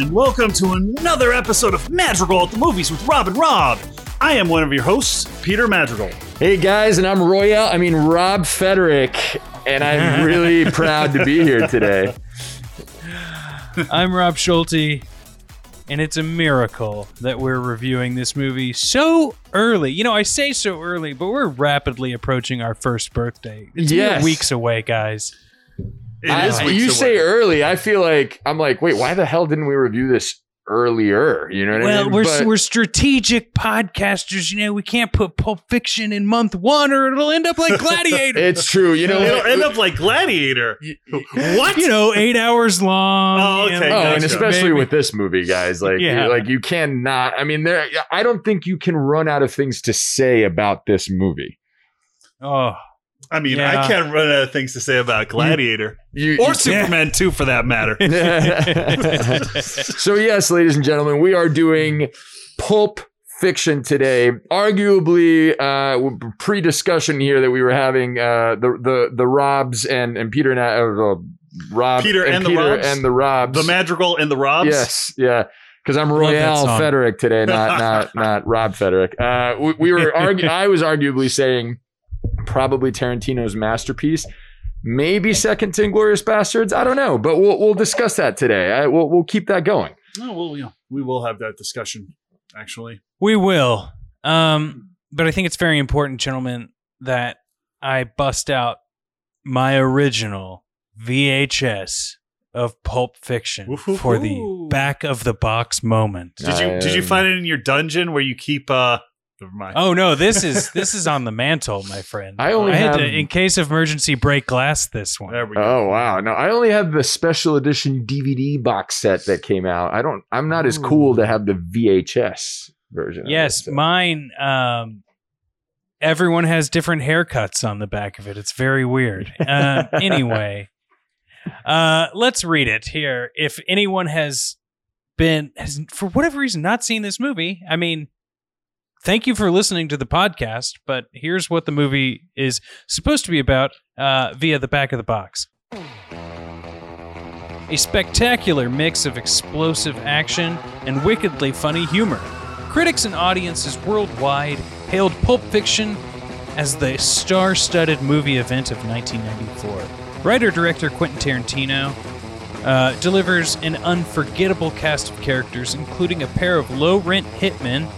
And welcome to another episode of Madrigal at the Movies with Rob and Rob. I am one of your hosts, Peter Madrigal. Hey guys, and I'm Royale. I mean Rob Federick, and I'm really proud to be here today. I'm Rob Schulte, and it's a miracle that we're reviewing this movie so early. You know, I say so early, but we're rapidly approaching our first birthday. It's Yes. weeks away, guys. It I- is weeks you away. say early. I feel like I'm like, wait, why the hell didn't we review this earlier? You know what I mean? Well, we're But- we're strategic podcasters. You know, we can't put Pulp Fiction in month one, or it'll end up like Gladiator. it's true. You know, It'll end up like Gladiator. What? you know, eight hours long. Oh, okay, know, Oh, and especially maybe. with this movie, guys, like, Yeah. like you cannot. I mean, there. I don't think you can run out of things to say about this movie. Oh, I mean, Yeah. I can't run out of things to say about Gladiator You, or you- Superman 2 for that matter. so yes, ladies and gentlemen, we are doing Pulp Fiction today. Arguably, uh, pre-discussion here that we were having uh, the the the Robs and and Peter and I, uh, Rob Peter and the Peter Robs? and the Robs. the Madrigal and the Robs. Yes, yeah. Because I'm Royale song. Federick today, not not not Rob Federick. Uh, we, we were argu- I was arguably saying probably Tarantino's masterpiece, maybe second to Inglourious Basterds. I don't know, but we'll we'll discuss that today. I, we'll we'll keep that going. Oh, well, yeah, we will have that discussion, actually. We will. Um, but I think it's very important, gentlemen, that I bust out my original VHS of Pulp Fiction Woo-hoo-hoo. for the back of the box moment. Did you did you find it in your dungeon where you keep uh never mind. Oh no, this is this is on the mantle, my friend. I only had to, in case of emergency, break glass this one. There we go. Oh wow! No, I only have the special edition DVD box set that came out. I don't. I'm not as cool to have the VHS version. of it, Yes, so. mine. Um, everyone has different haircuts on the back of it. It's very weird. Uh, anyway, uh, let's read it here. If anyone has been has for whatever reason not seen this movie, I mean, thank you for listening to the podcast. But here's what the movie is supposed to be about uh, via the back of the box. A spectacular mix of explosive action and wickedly funny humor. Critics and audiences worldwide hailed Pulp Fiction as the star studded movie event of 1994. Writer director Quentin Tarantino uh, delivers an unforgettable cast of characters, including a pair of low rent hitmen,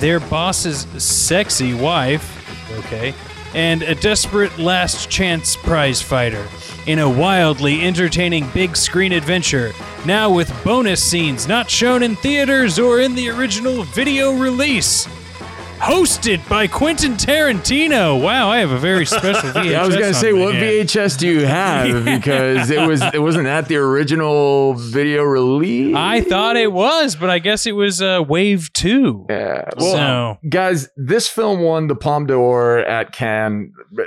their boss's sexy wife, okay, and a desperate last chance prize fighter in a wildly entertaining big screen adventure, now with bonus scenes not shown in theaters or in the original video release. Hosted by Quentin Tarantino. Wow, I have a very special VHS. Yeah, I was gonna say, what hand. VHS do you have? Because it was it wasn't that the original video release. I thought it was, but I guess it was uh, Wave Two. Yeah. Well, so guys, this film won the Palme d'Or at Cannes, uh,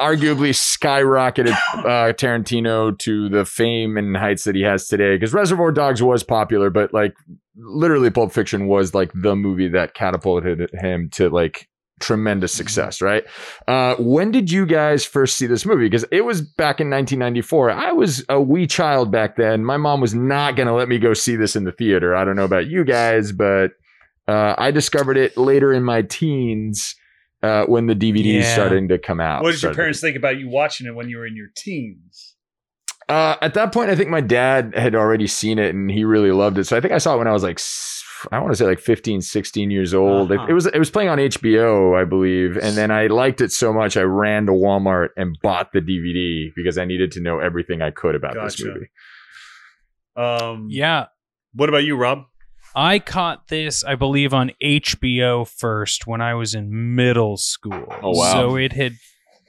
arguably skyrocketed uh, Tarantino to the fame and heights that he has today. Because Reservoir Dogs was popular, but like literally, Pulp Fiction was like the movie that catapulted him to like tremendous success. Right? Uh, when did you guys first see this movie? Because it was back in 1994. I was a wee child back then. My mom was not going to let me go see this in the theater. I don't know about you guys, but uh, I discovered it later in my teens uh, when the DVD Yeah. starting to come out. What did your parents think about you watching it when you were in your teens? Uh, at that point, I think my dad had already seen it and he really loved it. So I think I saw it when I was like, I want to say like 15, 16 years old. It- Uh-huh. It was it was playing on HBO, I believe. And then I liked it so much, I ran to Walmart and bought the DVD because I needed to know everything I could about this movie. Um, yeah, What about you, Rob? I caught this, I believe, on HBO first when I was in middle school. Oh, wow. So it had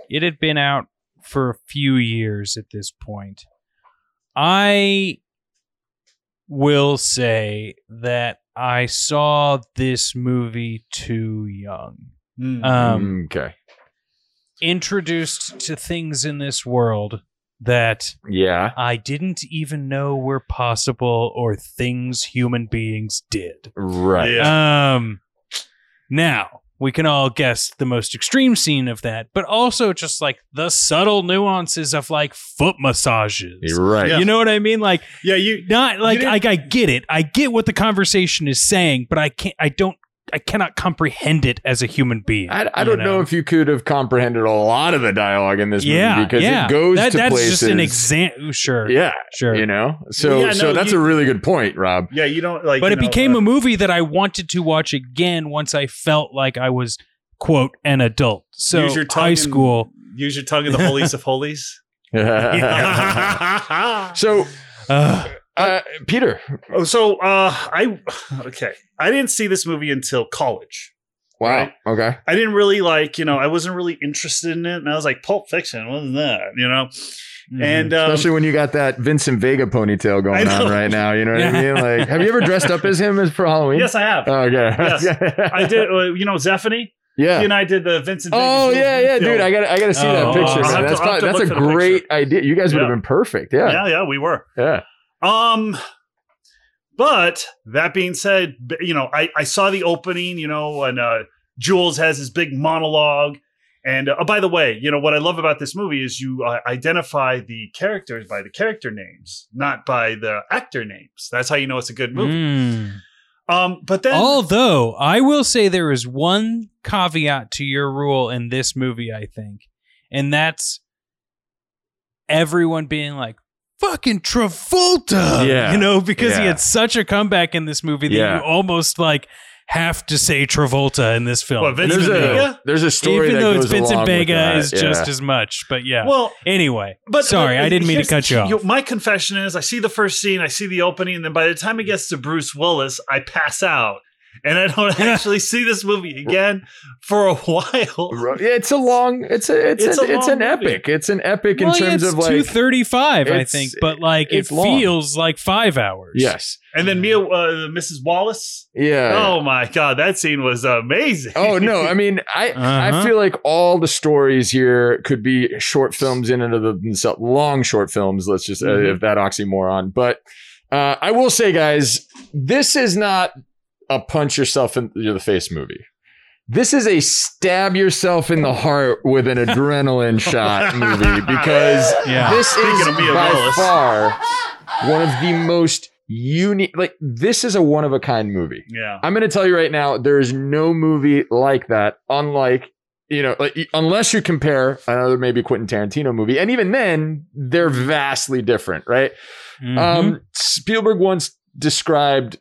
it had been out for a few years at this point. I will say that I saw this movie too young. Hmm. Um, okay. introduced to things in this world that Yeah. I didn't even know were possible or things human beings did. Right. Yeah. Um now we can all guess the most extreme scene of that, but also just like the subtle nuances of like foot massages. You're right. Yeah. You know what I mean? Like Yeah, you. not like didn't- like I get it. I get what the conversation is saying, but I can't. I don't. I cannot comprehend it as a human being. I, I don't know? if you could have comprehended a lot of the dialogue in this yeah, movie because yeah. it goes that, to that's places. just an example. Sure, Yeah, sure. you know. So Yeah, so that's you- a really good point, Rob. Yeah, you don't like. but it know, became uh, a movie that I wanted to watch again once I felt like I was quote an adult. So use your tongue high in- school. Use your tongue in the holies of holies. so, Ugh. uh, Peter, Oh, so uh, I okay. I didn't see this movie until college. wow, Right. okay, I didn't really like, you know, I wasn't really interested in it, and I was like, Pulp Fiction, what's that? You know, and um, especially when you got that Vincent Vega ponytail going on right now. You know what I mean? Like, have you ever dressed up as him as for Halloween? yes, I have. Oh, okay. Yes. I did. Uh, you know, Zephany. Yeah. He and I did the Vincent. Vega. Oh Vegas yeah, yeah, film. dude! I got, I got to see that Oh, picture. Man. have to- That's, probably, that's a great idea. You guys would have been perfect. Yeah, yeah, yeah, we were. yeah. Um, but that being said, you know, I I saw the opening. You know, and uh, Jules has his big monologue. And uh, oh, by the way, you know what I love about this movie is you uh, identify the characters by the character names, not by the actor names. That's how you know it's a good movie. Mm. Um, but then Although I will say there is one caveat to your rule in this movie, I think, and that's everyone being like, fucking Travolta. Yeah. You know, because he had such a comeback in this movie that Yeah. you almost like have to say Travolta in this film. What, Vincent There's a Vega? there's a story Even that though it's goes Vincent Vega that. is Yeah. just as much. But yeah. well, anyway. But Sorry, but I didn't mean to here's cut the- you off. my confession is, I see the first scene, I see the opening, and then by the time it gets to Bruce Willis, I pass out, and I don't actually see this movie again for a while. It's a long. It's a. It's, It's a, a it's long an movie. epic. It's an epic in well, yeah, terms it's of like. 235, I think, but like it it's long. feels like five hours. Yes. And then Mia, uh, Mrs. Wallace. Yeah. Oh my god, that scene was amazing. Oh no! I mean, I I Uh-huh. feel like all the stories here could be short films in and of themselves, long short films. Let's just uh, Mhm. if that oxymoron. But uh, I will say, guys, this is not a punch yourself in the face movie. This is a stab yourself in the heart with an adrenaline shot movie because Yeah. this Speaking is by far one of the most unique. Like this is a one of a kind movie. yeah. I'm going to tell you right now, there is no movie like that. Unlike, you know, like, unless you compare another maybe Quentin Tarantino movie, and even then, they're vastly different, right? Mhm. Um, Spielberg once described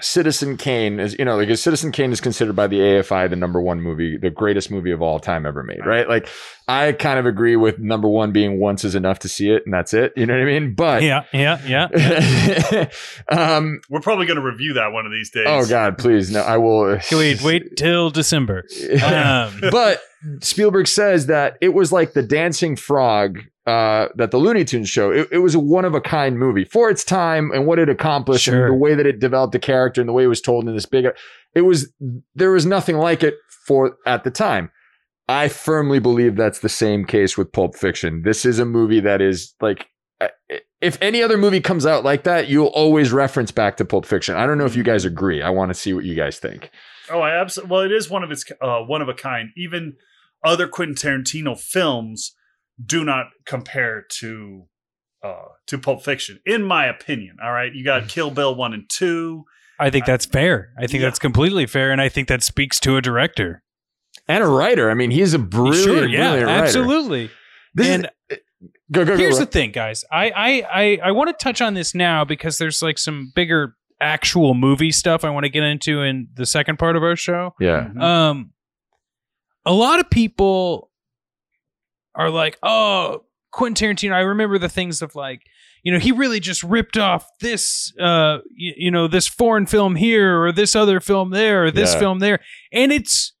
Citizen Kane is, you know, like Citizen Kane is considered by the AFI the number one movie, the greatest movie of all time ever made, right? Like, I kind of agree with number one being once is enough to see it, and that's it. You know what I mean? But yeah, yeah, yeah. um, We're probably going to review that one of these days. oh God, please no! I will. Wait, wait till December. Um, but Spielberg says that it was like the dancing frog uh, that the Looney Tunes show. It, it was a one of a kind movie for its time and what it accomplished Sure. and the way that it developed the character and the way it was told in this big. It was there was nothing like it for at the time. I firmly believe that's the same case with Pulp Fiction. This is a movie that is like. uh, If any other movie comes out like that, you'll always reference back to Pulp Fiction. I don't know if you guys agree. I want to see what you guys think. Oh, I absolutely. Well, it is one of its uh, one of a kind. Even other Quentin Tarantino films do not compare to uh, to Pulp Fiction, in my opinion. All right, you got Kill Bill one and two. I think that's fair. I think Yeah. that's completely fair, and I think that speaks to a director. And a writer. I mean, he's a brilliant, sure, yeah, brilliant writer. absolutely. This is- and Go, go, go. here's Ro- the thing, guys. I I I, I want to touch on this now because there's like some bigger actual movie stuff I want to get into in the second part of our show. yeah. Mhm. Um, a lot of people are like, "Oh, Quentin Tarantino." I remember the things of like, you know, he really just ripped off this, uh, you, you know, this foreign film here or this other film there or this Yeah. film there, and it's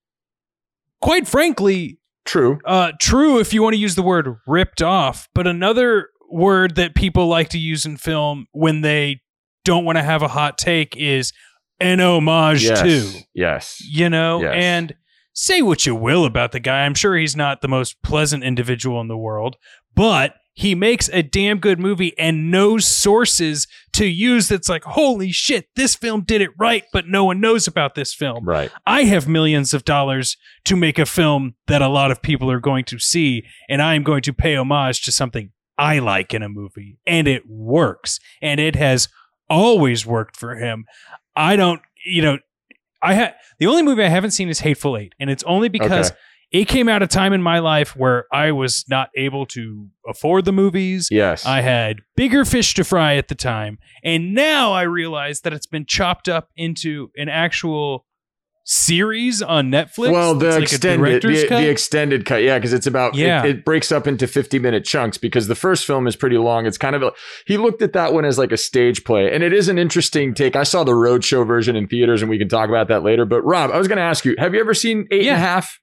quite frankly True. uh, true if you want to use the word ripped off, but another word that people like to use in film when they don't want to have a hot take is an homage Yes. to, Yes. you know, Yes. and say what you will about the guy. I'm sure he's not the most pleasant individual in the world, but he makes a damn good movie and knows sources to use that's like, holy shit, this film did it right, but no one knows about this film. Right. I have millions of dollars to make a film that a lot of people are going to see, and I am going to pay homage to something I like in a movie. And it works. And it has always worked for him. I don't, you know, I had the only movie I haven't seen is Hateful Eight, and it's only because Okay. it came out a time in my life where I was not able to afford the movies. Yes. I had bigger fish to fry at the time, and now I realize that it's been chopped up into an actual series on Netflix. well, the like extended, the, extended cut, yeah, because it's about Yeah. it, it breaks up into fifty minute chunks because the first film is pretty long. It's kind of a, he looked at that one as like a stage play, and it is an interesting take. I saw the roadshow version in theaters, and we can talk about that later. But Rob, I was going to ask you, have you ever seen Eight and a Half?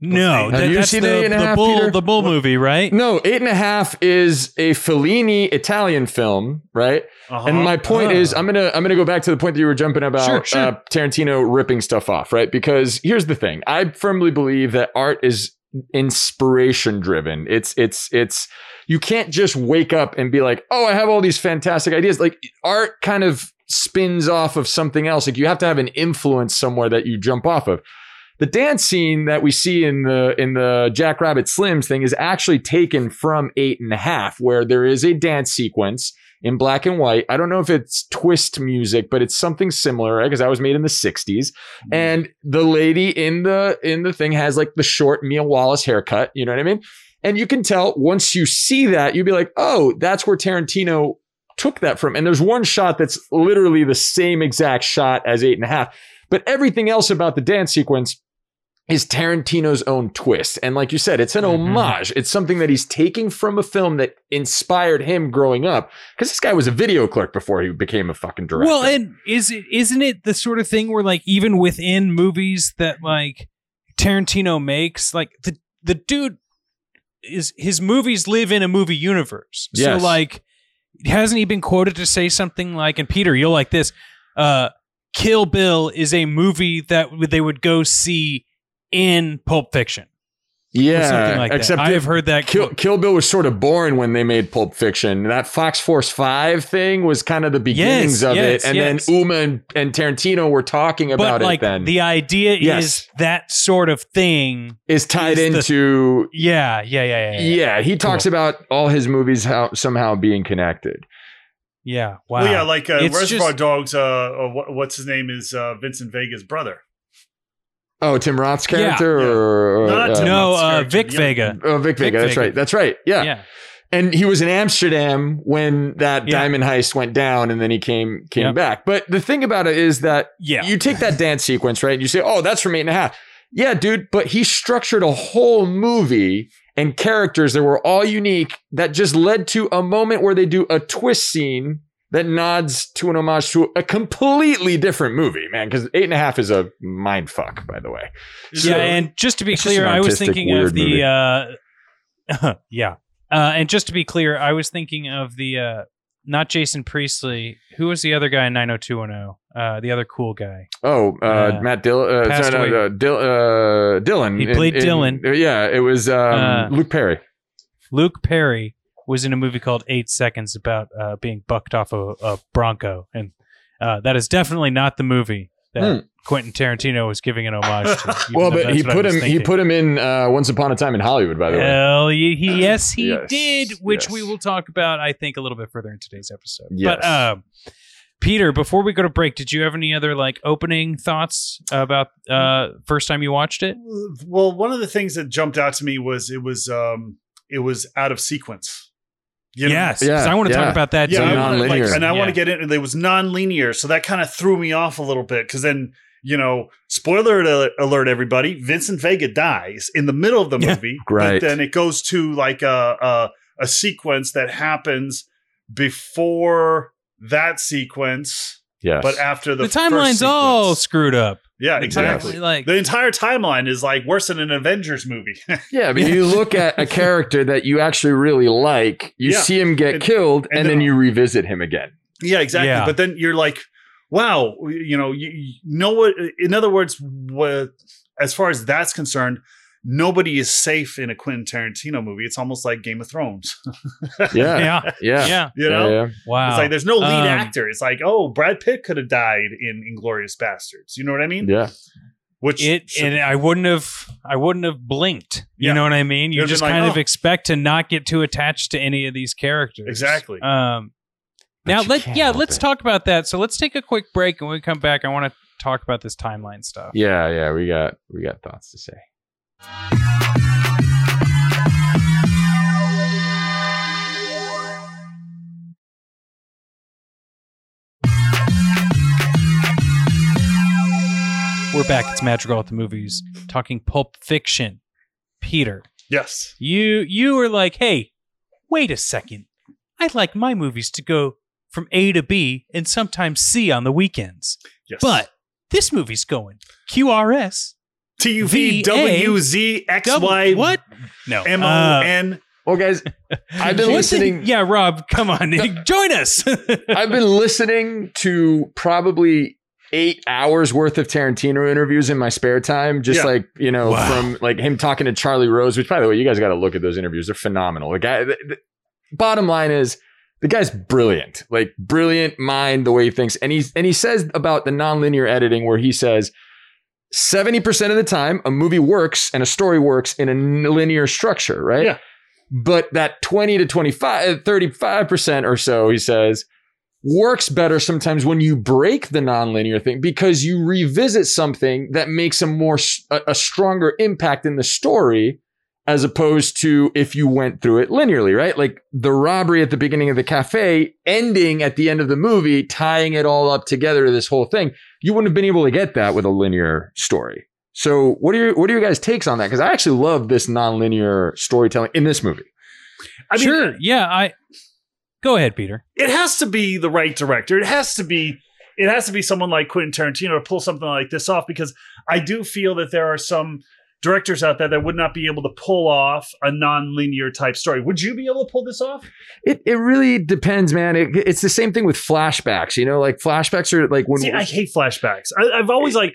No, Have that- you that's seen the, Eight and a the Half, bull, Peter? the bull movie, right? No, Eight and a Half is a Fellini Italian film, right? Uh-huh. And my point Ah. is, I'm gonna I'm gonna go back to the point that you were jumping about Sure, sure. Uh, Tarantino ripping stuff off, right? Because here's the thing: I firmly believe that art is inspiration driven. It's it's it's you can't just wake up and be like, oh, I have all these fantastic ideas. Like art kind of spins off of something else. Like you have to have an influence somewhere that you jump off of. The dance scene that we see in the in the Jack Rabbit Slims thing is actually taken from Eight and a Half, where there is a dance sequence in black and white. I don't know if it's twist music, but it's something similar, right? Because that was made in the 60s. Mm-hmm. And the lady in the in the thing has like the short Mia Wallace haircut. You know what I mean? And you can tell once you see that, you'd be like, oh, that's where Tarantino took that from. And there's one shot that's literally the same exact shot as eight and a half. But everything else about the dance sequence is Tarantino's own twist. And like you said, it's an Mhm. homage. It's something that he's taking from a film that inspired him growing up. Because this guy was a video clerk before he became a fucking director. Well, and is it isn't it the sort of thing where like even within movies that like Tarantino makes, like the the dude is his movies live in a movie universe. Yes. So like hasn't he been quoted to say something like and Peter, you'll like this, uh Kill Bill is a movie that they would go see in Pulp Fiction. Or yeah, something like except that. I have heard that Kill, Kill Bill was sort of born when they made Pulp Fiction. That Fox Force 5 thing was kind of the beginnings Yes, of yes, it. And yes. then Uma and, and Tarantino were talking about but like it then. the idea Yes. is that sort of thing. is tied is the- into Yeah, yeah, yeah, yeah. Yeah. Yeah, he talks about all his movies how somehow being connected. yeah wow. Well, yeah, like uh, It's Reservoir just- Dogs. Uh, uh, what, what's his name is uh, Vincent Vega's brother. Oh, Tim Roth's Yeah, character, yeah. or, or, Not uh, no, uh, character, Vic the Vega. oh, Vic Vega. Vic That's Vega. right. That's right. Yeah. Yeah. and he was in Amsterdam when that Yeah. diamond heist went down, and then he came came Yep. back. But the thing about it is that Yeah. you take that dance sequence, right? And you say, "Oh, that's from eight and a half." Yeah, dude. But he structured a whole movie and characters that were all unique that just led to a moment where they do a twist scene that nods to an homage to a completely different movie, man. Because eight and a half is a mind fuck, by the way. So- yeah, and just to be clear, an I was thinking of the uh yeah. Uh and just to be clear, I was thinking of the uh not Jason Priestley. Who was the other guy in 90210? Uh the other cool guy. Oh, uh, Uh, Matt Dill, uh, sorry, no, uh, Dylan. He played Dylan. Yeah, it was um, Luke Perry. Luke Perry was in a movie called 8 Seconds about uh being bucked off a, a Bronco and uh that is definitely not the movie that Hmm. Quentin Tarantino was giving an homage to. even Well, though but that's he what I put was him. He thinking. put him in uh, Once Upon a Time in Hollywood. By the way. Hell, he, he yes, he Yes, did, which yes. we will talk about, I think, a little bit further in today's episode. Yes. But um, Peter, before we go to break, did you have any other like opening thoughts about uh first time you watched it? Well, one of the things that jumped out to me was it was um, it was out of sequence. You know? yes, Yeah, 'cause I want to yeah. talk about that Yeah, too. I like, and I want to get in. It was non-linear, so that kind of threw me off a little bit because then you know, spoiler alert, alert, everybody, Vincent Vega dies in the middle of the Yeah. movie, Right. but then it goes to like a, a a sequence that happens before that sequence, Yes. but after the the, timeline's all screwed up. Yeah, The exactly. timeline, Like The entire timeline is like worse than an Avengers movie. yeah, but you look at a character that you actually really like, you Yeah. see him get And- killed, and, and then then- you revisit him again. Yeah, exactly. Yeah. But then you're like, wow, you know, you, you know what? In other words, what as far as that's concerned, nobody is safe in a Quentin Tarantino movie. It's almost like Game of Thrones. Yeah. Yeah. Yeah. Yeah. You know, Yeah, yeah. Wow. it's like there's no lead Um, actor. It's like, oh, Brad Pitt could have died in Inglourious Basterds. You know what I mean? Yeah. Which it should- and I wouldn't have I wouldn't have blinked. You Yeah. know what I mean? You You'd just been like, kind of "Oh." expect to not get too attached to any of these characters. Exactly. Um But now let yeah, let's it. talk about that. So let's take a quick break and when we come back I want to talk about this timeline stuff. Yeah, yeah, we got we got thoughts to say. We're back. It's Madrigal at the movies talking Pulp Fiction. Peter, yes. you you were like, "Hey, wait a second. I'd like my movies to go from A to B and sometimes C on the weekends. Yes. But this movie's going QRS T U V V A W Z X double- Y what? No. M O Uh, Well, guys, I've been what's the- listening. yeah, Rob, come on. Join us. I've been listening to probably eight hours worth of Tarantino interviews in my spare time, just Yeah. like you know, Wow. from like him talking to Charlie Rose. Which, by the way, you guys got to look at those interviews; they're phenomenal. The guy. The, the- bottom line is. The guy's brilliant, like brilliant mind, the way he thinks. And he's and he says about the nonlinear editing where he says 70% of the time a movie works and a story works in a linear structure, right? Yeah. But that 20 to 25, 35% or so, he says, works better sometimes when you break the nonlinear thing because you revisit something that makes a more a, a stronger impact in the story as opposed to if you went through it linearly, right? Like the robbery at the beginning of the cafe, ending at the end of the movie, tying it all up together to this whole thing. You wouldn't have been able to get that with a linear story. So, what are your what are your guys' takes on that? Because I actually love this nonlinear storytelling in this movie. I mean, sure. Yeah, I Go ahead, Peter. it has to be the right director. It has to be it has to be someone like Quentin Tarantino to pull something like this off because I do feel that there are some directors out there that would not be able to pull off a non-linear type story. Would you be able to pull this off? It it really depends, man. It, it's the same thing with flashbacks. You know, like flashbacks are like when See, I hate flashbacks. I, I've always like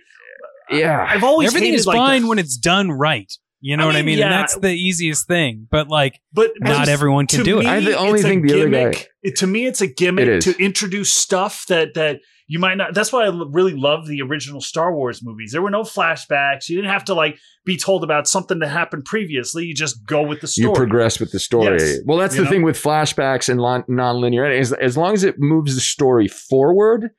yeah. I've always Everything hated, is like, fine the- when it's done right. You know I what I mean, mean? yeah. And that's the easiest thing. But like but not everyone can to do it. me, I the only thing the other guy- gimmick. It- to me, it's a gimmick It is. to introduce stuff that that you might not. That's why I really love the original Star Wars movies. There were no flashbacks. You didn't have to like be told about something that happened previously. You just go with the story. You progress with the story. Yes. Well, that's You the know? thing with flashbacks and lon- non-linear editing. As, as long as it moves the story forward,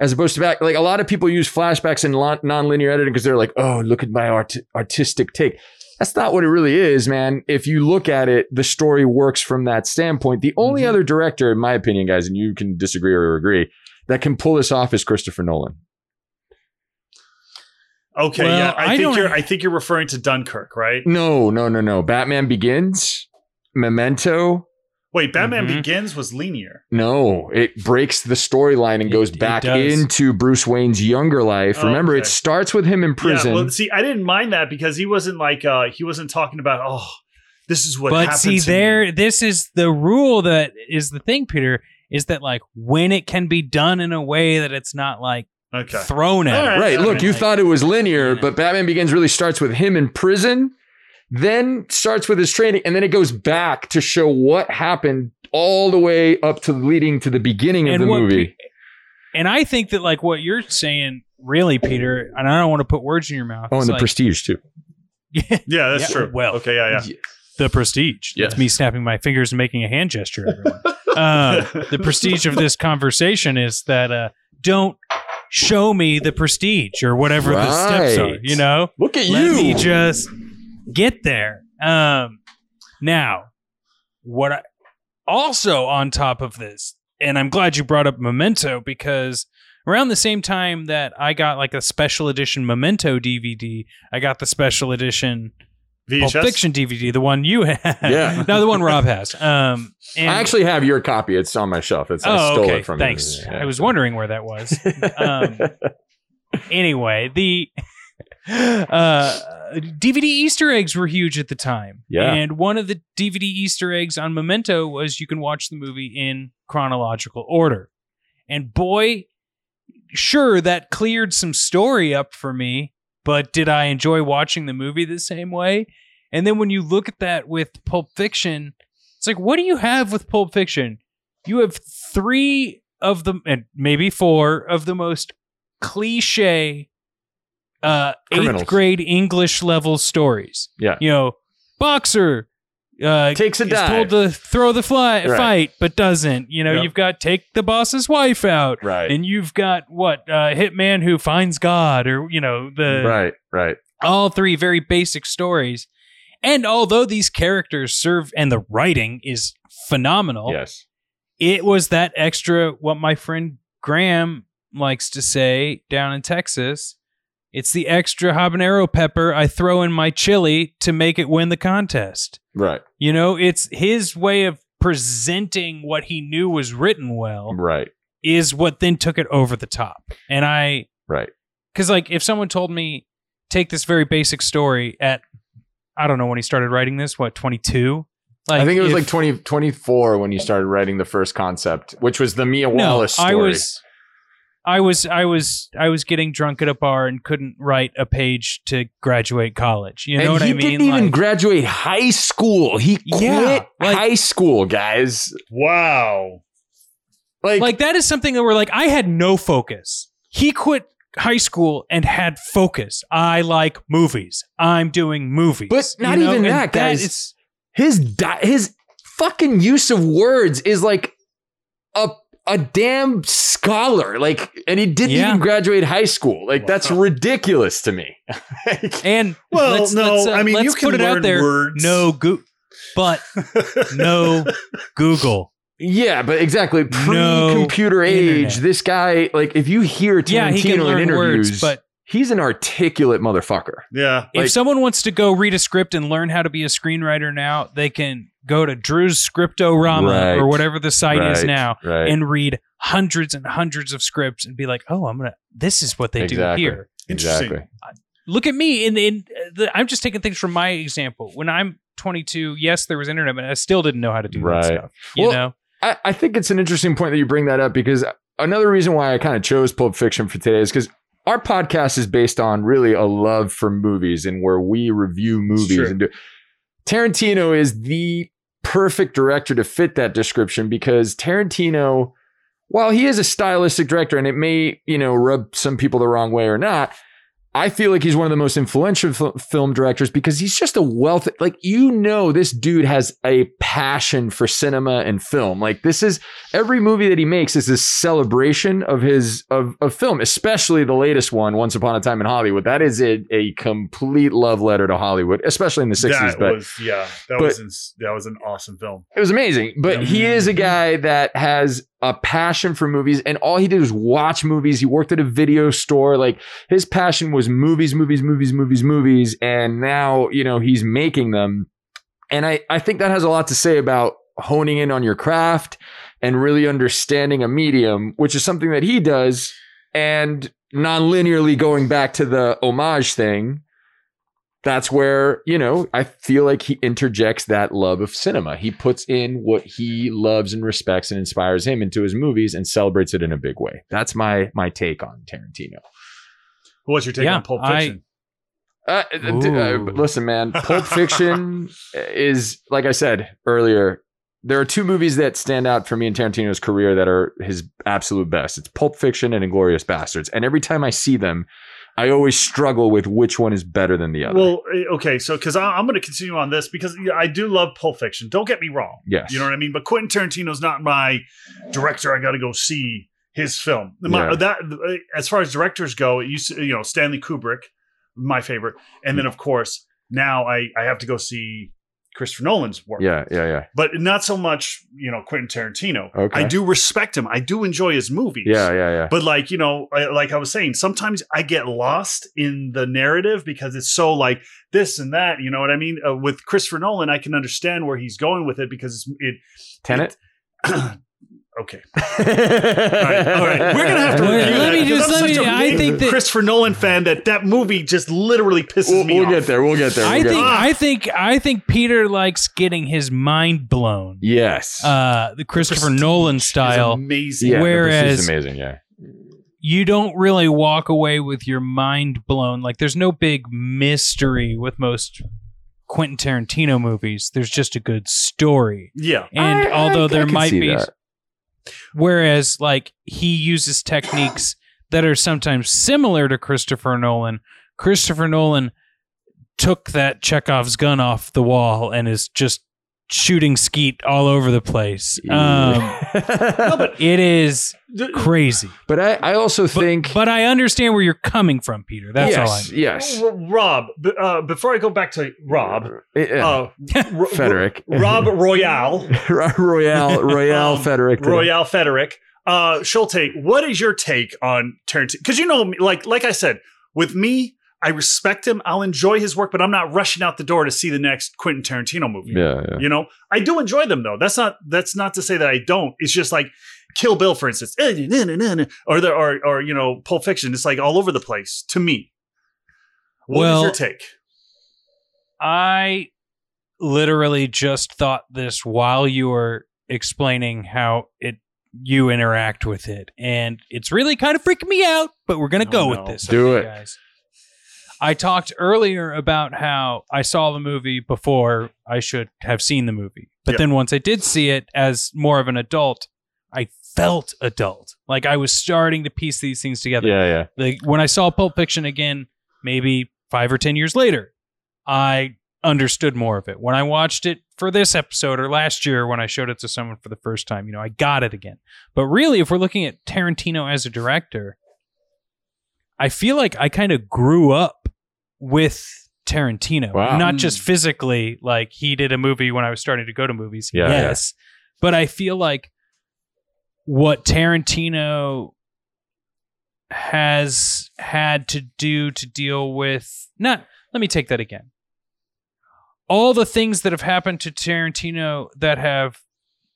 as opposed to back. Like a lot of people use flashbacks and lon- non-linear editing because they're like, "Oh, look at my art- artistic take." That's not what it really is, man. If you look at it, the story works from that standpoint. The only Mhm. other director, in my opinion, guys, and you can disagree or agree, that can pull this off is Christopher Nolan. Okay, Well, yeah, I, I think you're. I think you're referring to Dunkirk, right? No, no, no, no. Batman Begins, Memento, Wait, Batman Mhm. Begins was linear. No, it breaks the storyline and It- goes back into Bruce Wayne's younger life. Oh, Remember, okay. it starts with him in prison. Yeah, well, see, I didn't mind that because he wasn't like uh he wasn't talking about oh this is what. but happened see to me." there this is the rule that is the thing peter is that like when it can be done in a way that it's not like Okay. thrown at right, right. Look, you Like, thought it was linear, Yeah. but Batman Begins really starts with him in prison, then starts with his training, and then it goes back to show what happened all the way up to leading to the beginning of the what movie. And i think that like what you're saying really peter and i don't want to put words in your mouth oh, and the like, prestige too. Yeah, that's Yeah, true. well. okay, yeah, yeah. the prestige Yes. that's me snapping my fingers and making a hand gesture everyone uh, the prestige of this conversation is that uh, don't show me the prestige or whatever the steps are you know Look at Let you. me just get there. Um, now, what I also on top of this, and I'm glad you brought up Memento because around the same time that I got like a special edition Memento DVD, I got the special edition Pulp Fiction DVD, the one you had. Yeah. no, the one Rob has. Um, and I actually have your copy. It's on my shelf. It's I oh, stole okay. it from Thanks. I was wondering where that was. Um, anyway, the uh, DVD Easter eggs were huge at the time. Yeah. And one of the DVD Easter eggs on Memento was you can watch the movie in chronological order. And boy, sure, that cleared some story up for me. But did I enjoy watching the movie the same way? And then when you look at that with Pulp Fiction, it's like, what do you have with Pulp Fiction? You have three of the, and maybe four of the most cliche uh, eighth grade English level stories. Yeah. You know, boxer uh, Takes a is dive. told to throw the fly, Right. fight, but doesn't. You know, Yep. you've got take the boss's wife out, Right. and you've got what uh, hitman who finds God, or you know the right. Right. all three very basic stories. And although these characters serve and the writing is phenomenal, Yes. it was that extra what my friend Graham likes to say down in Texas. It's the extra habanero pepper I throw in my chili to make it win the contest. Right. You know, it's his way of presenting what he knew was written well Right. is what then took it over the top. And I Right. because like if someone told me take this very basic story at I don't know when he started writing this, what, 22? Like I think it was if- like 20, 24 when you started writing the first concept, which was the Mia no, Wallace story. I was I was I was I was getting drunk at a bar and couldn't write a page to graduate college. You know and what I mean? He didn't even Like- graduate high school. He quit Yeah, like- high school, guys. Wow. Like, like that is something that we're like I had no focus. He quit high school and had focus. I like movies. I'm doing movies. But not You know? even And that, guys. is- his di- his fucking use of words is like a a damn scholar. Like, and he didn't Yeah. even graduate high school. Like, that's ridiculous to me. Like, and Well, let's, no, let's, uh, I mean, let's you can put it out there. words. No, go- but no Google. yeah, but exactly pre-computer age. internet. This guy, like, if you hear Tarantino Yeah, he can in learn interviews, words, but he's an articulate motherfucker. yeah. if someone wants to go read a script and learn how to be a screenwriter now, they can go to Drew's Scriptorama Right. or whatever the site is now right? and read hundreds and hundreds of scripts and be like, "Oh, I'm gonna. This is what they Exactly. do here." Interesting. exactly. Look at me. In in uh, the, I'm just taking things from my example. When I'm 22, yes, there was internet, but I still didn't know how to do Right. that stuff. You Well, know, I, I think it's an interesting point that you bring that up because another reason why I kind of chose Pulp Fiction for today is because our podcast is based on really a love for movies and where we review movies and do. Tarantino is the perfect director to fit that description because Tarantino, while he is a stylistic director and it may you know rub some people the wrong way or not. I feel like he's one of the most influential fil- film directors because he's just a wealth. Like you know, this dude has a passion for cinema and film. Like this is every movie that he makes is this celebration of his of, of film, especially the latest one, Once Upon a Time in Hollywood. That is a, a complete love letter to Hollywood, especially in the sixties. That But was yeah. That was ins- that was an awesome film. it was amazing. But Yeah. he is a guy that has a passion for movies, and all he did was watch movies. He worked at a video store. Like his passion was movies, movies, movies, movies, movies. And now, you know, he's making them. And I, I think that has a lot to say about honing in on your craft and really understanding a medium, which is something that he does. And non-linearly going back to the homage thing, that's where you know i feel like he interjects that love of cinema. He puts in what he loves and respects and inspires him into his movies and celebrates it in a big way. That's my my take on tarantino. What's your take Yeah, on Pulp Fiction? uh, uh, uh, listen man pulp fiction is like i said earlier there are two movies that stand out for me in tarantino's career that are his absolute best. It's pulp fiction and inglourious basterds. And every time i see them i always struggle with which one is better than the other Well, eh, okay, so because I'm going to continue on this because I do love Pulp Fiction. Don't get me wrong. yes You know what I mean? But Quentin Tarantino's not my director. I got to go see his film. My, Yeah. That as far as directors go, it used to, you know Stanley Kubrick, my favorite, and then of course now I I have to go see Christopher Nolan's work. yeah yeah yeah but not so much you know Quentin Tarantino. Okay. I do respect him. I do enjoy his movies. yeah yeah yeah But like you know, I- like I was saying, sometimes I get lost in the narrative because it's so like this and that. You know what I mean? Uh, with Christopher Nolan, I can understand where he's going with it because it's, it. Tenet. Okay, all right, all right. We're gonna have to Wait, review let that me just- I'm let such me- a I think that- Christopher Nolan fan that that movie just literally pisses We'll, me we'll off. get there. We'll get there. We'll I get think there. I think I think Peter likes getting his mind blown. Yes. Uh, the Christopher Prestige Nolan is style. amazing. yeah, whereas- Prestige is amazing. Yeah. you don't really walk away with your mind blown. Like there's no big mystery with most Quentin Tarantino movies. There's just a good story. Yeah. And I- although I- there I might be that. Whereas like he uses techniques that are sometimes similar to Christopher Nolan, Christopher Nolan took that Chekhov's gun off the wall and is just shooting skeet all over the place. Um, No, but it is crazy. but I, I also think but I understand where you're coming from, Peter. That's yes, all I yes. R- Rob, uh, before I go back to Rob, Yeah. uh, R- Frederick. Rob Royale, Royale Royale Um, Frederick. today. Royale Frederick, uh, Schulte, what is your take on Tarantino? Because you know, me- like like I said, with me, I respect him. I'll enjoy his work, but I'm not rushing out the door to see the next Quentin Tarantino movie. Yeah, yeah. You know, I do enjoy them though. That's not that's not to say that I don't. It's just like Kill Bill, for instance, eh, or the or or you know Pulp Fiction. It's like all over the place to me. What is Well- your take? I literally just thought this while you were explaining how it you interact with it, and it's really kind of freaking me out. But we're gonna Oh, go no. with this. Do okay, it. guys. I talked earlier about how I saw the movie before I should have seen the movie, but Yeah. then once I did see it as more of an adult, I felt adult. Like I was starting to piece these things together Yeah, yeah. like when I saw Pulp Fiction again, maybe five or ten years later, I understood more of it. When I watched it for this episode or last year when I showed it to someone for the first time, you know, I got it again. But really, if we're looking at Tarantino as a director, I feel like I kind of grew up with Tarantino. Wow. Not just mm. physically, like he did a movie when I was starting to go to movies. Yeah, yes. But I feel like what Tarantino has had to do to deal with not let me take that again all the things that have happened to Tarantino that have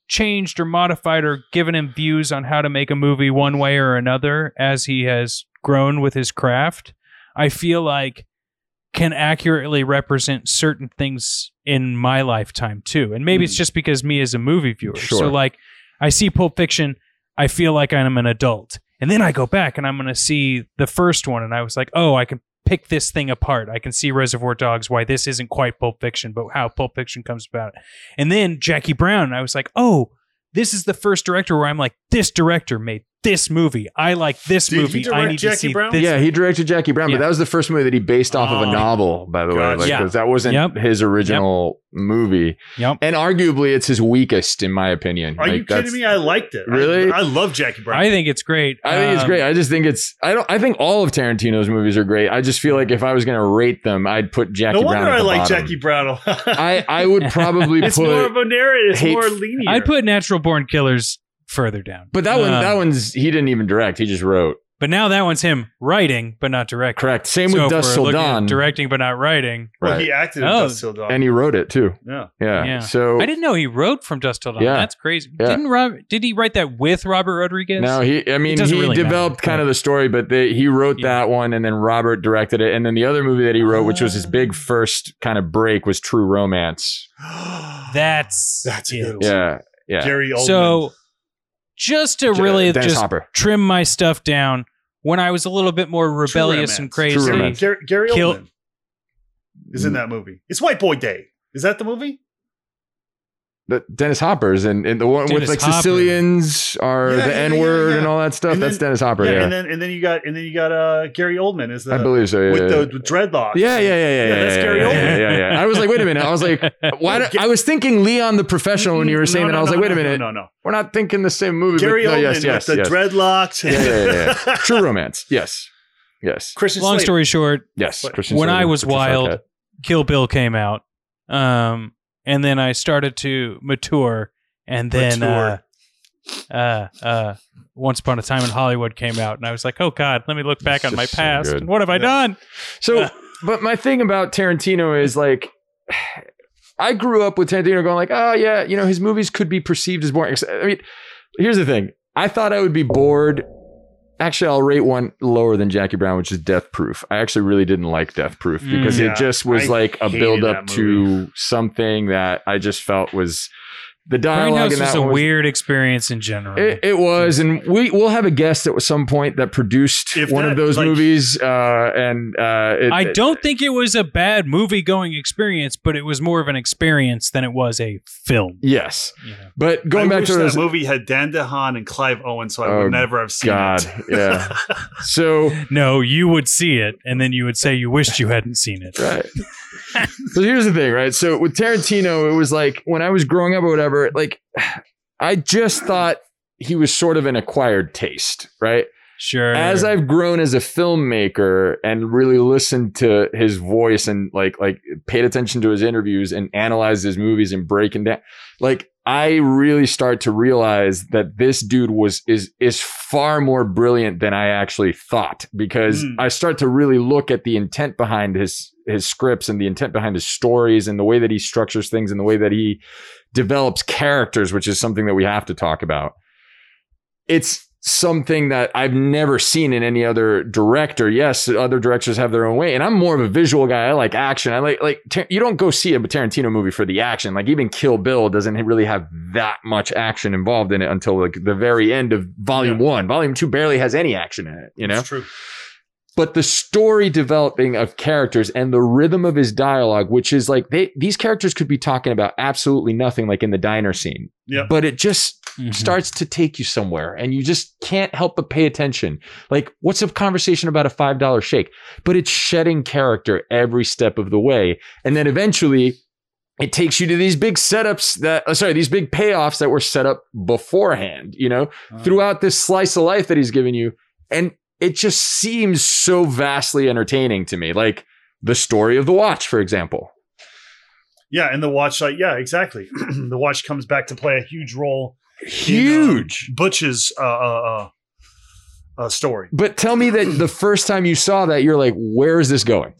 changed or modified or given him views on how to make a movie one way or another as he has grown with his craft i feel like can accurately represent certain things in my lifetime too. And maybe it's hmm. just because me as a movie viewer. Sure. so like i see pulp fiction i feel like i'm an adult. And then i go back and i'm going to see the first one and i was like oh i can pick this thing apart. I can see reservoir dogs why this isn't quite pulp fiction but how pulp fiction comes about. And then jackie brown i was like oh this is the first director where i'm like this director made this movie i like this Did movie i need Jackie to see Brown? this yeah, he directed Jackie Brown, Yeah. but that was the first movie that he based off of a Oh. novel, by the way. Gotcha. Like, Yeah. 'cause that wasn't Yep. his original movie. Yep. And arguably, it's his weakest, in my opinion. Are Like, you that's- kidding me? I liked it. I- Really? I, love Jackie Brown. I think it's great. I think it's Um, great. I just think it's. I don't. I think all of Tarantino's movies are great. I just feel like if I was going to rate them, I'd put Jackie no Brown. wonder at I the like bottom. Jackie Brown. I I would probably it's put. more of a narrative. It's hate- more linear. I'd put Natural Born Killers further down. but that one, Um, that one's he didn't even direct. He just wrote. But now that one's him writing, but not directing. Correct. Same So with if Dust we're Till looking at Dawn. directing, but not writing. well, right. he acted in Oh. Dusk Till Dawn. and he wrote it too. yeah. Yeah. Yeah. So I didn't know he wrote from Dusk Till Dawn. Yeah. That's crazy. Yeah. Didn't Rob? Did he write that with Robert Rodriguez? No, he. I mean, doesn't he really developed matter. kind of the story, but they, he wrote Yeah. that one, and then Robert directed it, and then the other movie that he wrote, which was his big first kind of break, was True Romance. That's That's a it. good one. Yeah, yeah. Gary Oldman. So just to uh, really Dennis just Hopper. trim my stuff down, when I was a little bit more rebellious and crazy, True Gary, Romance. Gary, Gary Kill- Oldman is in hmm. that movie. It's White Boy Day. Is that the movie? The Dennis Hopper's and, and the one Dennis with like Hopper. Sicilians are Yeah, the yeah, yeah, N word yeah. and all that stuff. And That's Dennis Hopper. yeah, Yeah, and then and then you got and then you got uh Gary Oldman is the I believe so. Yeah, with yeah. the with dreadlocks. yeah, yeah, yeah, yeah, Yeah, yeah. that's yeah, Gary yeah, Oldman. yeah, yeah, yeah. I was like, wait a minute. I was like, why? Do, I was thinking Leon the Professional when you were saying No, that. I was no, like, wait a minute. No, no, no. We're not thinking the same movie. Gary but, Oldman yes, yes, with the dreadlocks. Yeah, yeah, yeah, True Romance. Yes, yes, Christian long Slater. story short, yes. Christian when I was Patricia wild, Kill Bill came out, um, and then I started to mature, and then uh, uh, uh, Once Upon a Time in Hollywood came out, and I was like, oh god, let me look back on my just so past. and what have I Yeah. done? So, but my thing about Tarantino is like, I grew up with Tarantino going like, oh yeah, you know, his movies could be perceived as boring. I mean, here's the thing: I thought I would be bored. Actually, I'll rate one lower than Jackie Brown, which is Death Proof. I actually really didn't like Death Proof Mm. because Yeah, it just was I like a build up to something that I just felt was The dialogue Grindhouse in was a one was weird experience in general. It, it was, and we we'll have a guest at some point that produced If one that, of those like- movies, uh, and uh, it, I don't think it was a bad movie going experience, but it was more of an experience than it was a film. Yes, You know? but going I back wish to that those, movie had Dane DeHaan and Clive Owen, so I Oh, would never have seen God, it. yeah. So No, you would see it, and then you would say you wished you hadn't seen it. right. so here's the thing, right? So with Tarantino, it was like when I was growing up or whatever, like I just thought he was sort of an acquired taste, right? Sure. as I've grown as a filmmaker and really listened to his voice and like like paid attention to his interviews and analyzed his movies and breaking down, like I really start to realize that this dude was is is far more brilliant than I actually thought because Mm. I start to really look at the intent behind his his scripts and the intent behind his stories and the way that he structures things and the way that he develops characters, which is something that we have to talk about. It's something that I've never seen in any other director. Yes, other directors have their own way, and I'm more of a visual guy. I like action. I like like Tar- you don't go see a Tarantino movie for the action. Like even Kill Bill doesn't really have that much action involved in it until like the very end of Volume One. Volume Two barely has any action in it. You know, It's true. But the story developing of characters and the rhythm of his dialogue, which is like they these characters could be talking about absolutely nothing, like in the diner scene. Yeah. But it just Mhm. starts to take you somewhere and you just can't help but pay attention. Like, what's a conversation about a $5 shake? But it's shedding character every step of the way. And then eventually it takes you to these big setups that, uh, sorry, these big payoffs that were set up beforehand, you know, Oh. throughout this slice of life that he's given you. And it just seems so vastly entertaining to me. Like the story of the watch, for example. Yeah, and the watch, like, yeah, exactly. the watch comes back to play a huge role Huge. in uh, Butch's uh, uh, uh, uh, story. But tell me that the first time you saw that, you're like, where is this going?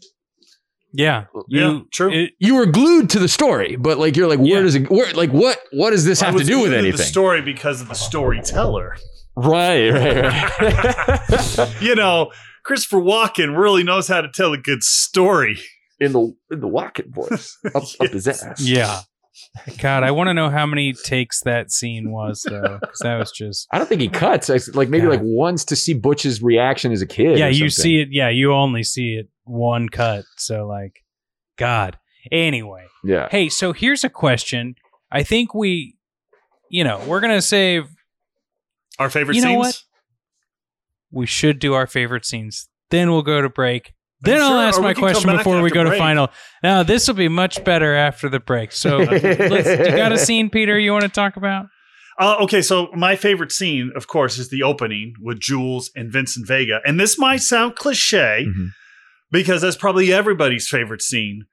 yeah. Yeah, You- true. it- You were glued to the story, but like you're like, where Yeah. does it? Where like what? What does this I have to do with anything? The story because of the storyteller. Right, right, right. you know, Christopher Walken really knows how to tell a good story. in the in the Walken voice, up, up his ass. yeah. God, I want to know how many takes that scene was, though, because that was just. I don't think he cuts. Like maybe Yeah. like once to see Butch's reaction as a kid. yeah, or you see it. Yeah, you only see it one cut. So, like, God. Anyway, Yeah, hey, so here's a question. I think we, you know, we're gonna save. Our favorite You know scenes? what? We should do our favorite scenes. Then we'll go to break. Then you I'll ask Or my question before we after go to final. Now this will be much better after the break. So, let's, you got a scene, Peter? You want to talk about? Uh, okay, so my favorite scene, of course, is the opening with Jules and Vincent Vega. And this might sound cliche Mhm. because that's probably everybody's favorite scene.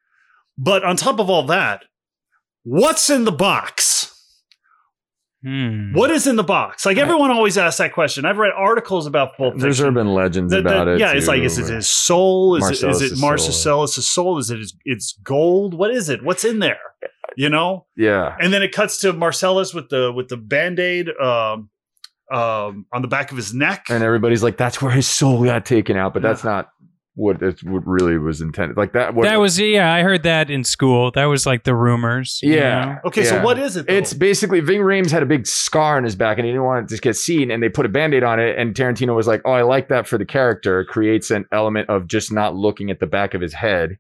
But on top of all that, what's in the box? Hmm. What is in the box? Like everyone always asks that question. I've read articles about Pulp There's Fiction. urban legends That- that- about it. yeah, it's like is it his soul? Is it is it soul. Marcellus's soul? Is it his it's gold? What is it? What's in there? You know? yeah, And then it cuts to Marcellus with the with the band-aid um, um, on the back of his neck. and everybody's like, that's where his soul got taken out, but that's not what it what really was intended. Like that. What, that was yeah. I heard that in school. That was like the rumors. you yeah. know? okay, so what is it? Though? It's basically Ving Rhames had a big scar on his back and he didn't want it to get seen, and they put a band-aid on it. And Tarantino was like, Oh, I like that for the character. It creates an element of just not looking at the back of his head.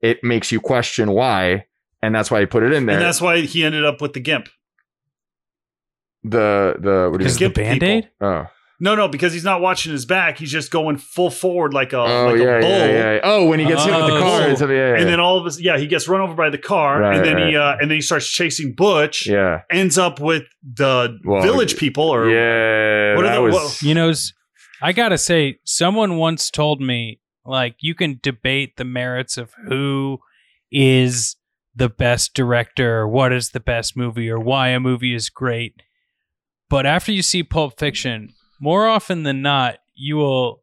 It makes you question why, and that's why he put it in there. and that's why he ended up with the gimp. the the what do you the Skip band aid. Oh, No, no, because he's not watching his back. He's just going full forward like a oh like yeah, a bull. yeah, yeah, yeah. Oh, when he gets hit with the Oh, car, bull. and yeah, yeah, And then all of us, yeah, he gets run over by the car, Right, and then he uh, and then he starts chasing Butch. yeah, Ends up with the Well, village people, or yeah. what are that the- was what- You know, I gotta say, someone once told me like you can debate the merits of who is the best director, or what is the best movie, or why a movie is great. But after you see Pulp Fiction, more often than not, you will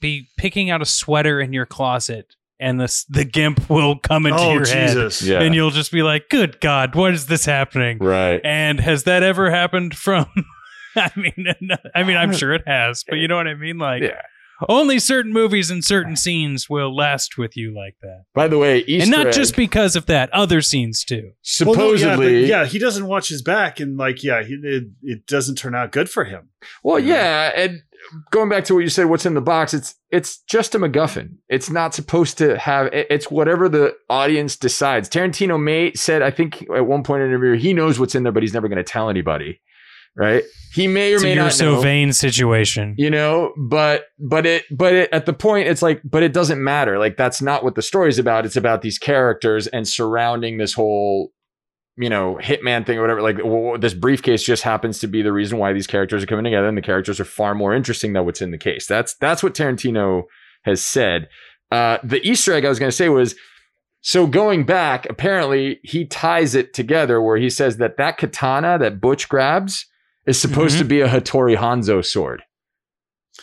be picking out a sweater in your closet, and the the gimp will come into oh your head, yeah, and you'll just be like, "Good God, what is this happening?" right. And has that ever happened from? I mean, I mean, I'm sure it has, but you know what I mean. Like, Yeah. Only certain movies and certain scenes will last with you like that, By the way, Easter and not egg, just because of that. Other scenes too. Well, no, yeah, but supposedly. yeah, he doesn't watch his back, and like, yeah, he, it, it doesn't turn out good for him. Well, yeah, and going back to what you said, what's in the box? It's it's just a MacGuffin. It's not supposed to have. It's whatever the audience decides. Tarantino may said, I think at one point in an interview, he knows what's in there, but he's never going to tell anybody. Right? He may or It's may not so know. vain situation. You know, but but it but it, at the point it's like, but it doesn't matter. Like that's not what the story's about. It's about these characters and surrounding this whole you know, hitman thing or whatever. Like w- this briefcase just happens to be the reason why these characters are coming together, and the characters are far more interesting than what's in the case. That's that's what Tarantino has said. Uh, the Easter egg I was going to say was so going back. Apparently, he ties it together where he says that that katana that Butch grabs is supposed Mhm. to be a Hattori Hanzo sword.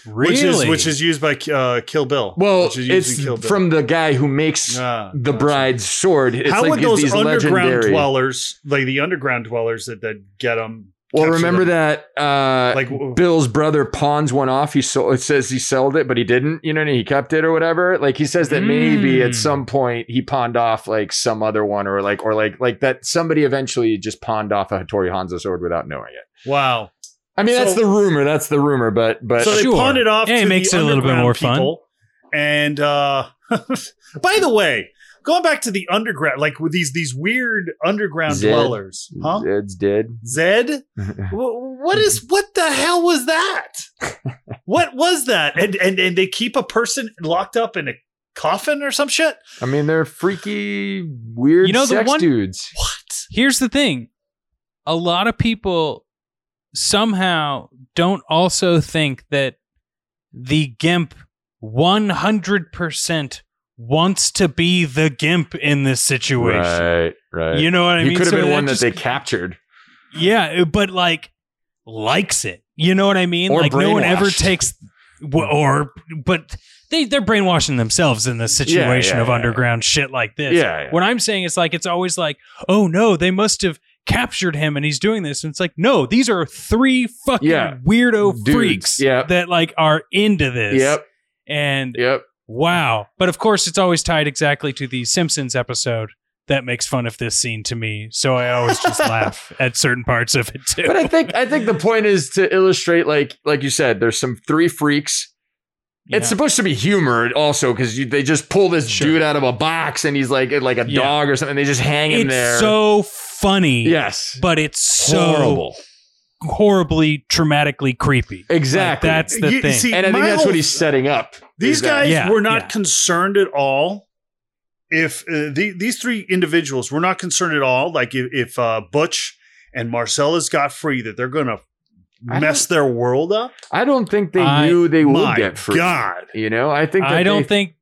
Really? Which is which is used by uh, Kill Bill. Well, which is used it's Kill Bill. from the guy who makes Ah, the bride's sword. It's How like would those these underground legendary- dwellers, like the underground dwellers that that get them? Well, remember that uh, Like Bill's brother pawns one off. He sold. It says he sold it, but he didn't. You know, and he kept it or whatever. Like he says that maybe Mm. at some point he pawned off like some other one, or like or like like that somebody eventually just pawned off a Hattori Hanzo sword without knowing it. wow. I mean, that's the rumor. That's the rumor. But but So they Sure. pawned it off. Yeah, it makes the it a little bit underground more fun. And uh, by the way, going back to the underground, like with these these weird underground Zed. dwellers, huh? Zed's dead. Zed, what is what the hell was that? what was that? And and and they keep a person locked up in a coffin or some shit. I mean, they're freaky, weird You know, the one- dudes. What? Here's the thing. A lot of people somehow don't also think that the GIMP 100% wants to be the GIMP in this situation. Right, right. You know what I he mean? He could have So been one that just- they captured. Yeah, but like likes it. You know what I mean? Or like no one ever takes or but they they're brainwashing themselves in the situation yeah, of yeah. underground shit like this. Yeah, yeah. What I'm saying is like it's always like, "Oh no, they must have captured him and he's doing this." And it's like, "No, these are three fucking Yeah. weirdo Dudes, freaks yep. that like are into this." Yep, And yep. Wow. But of course, it's always tied exactly to the Simpsons episode that makes fun of this scene to me. So I always just laugh at certain parts of it too. But I think I think the point is to illustrate, like like you said, there's some three freaks. Yeah. It's supposed to be humor also because they just pull this Sure. dude out of a box and he's like like a Yeah. dog or something. They just hang him it's there. so funny. yes, But it's so horrible. Horribly traumatically creepy. Exactly. Like, that's the You- thing. see, and I think that's whole- what he's setting up. These guys Yeah, were not yeah. concerned at all. If uh, the, these three individuals were not concerned at all, like if, if uh, Butch and Marcellus got free, that they're going to mess their world up. I don't think they I- knew they would get free. God, You know, I think that I don't they- think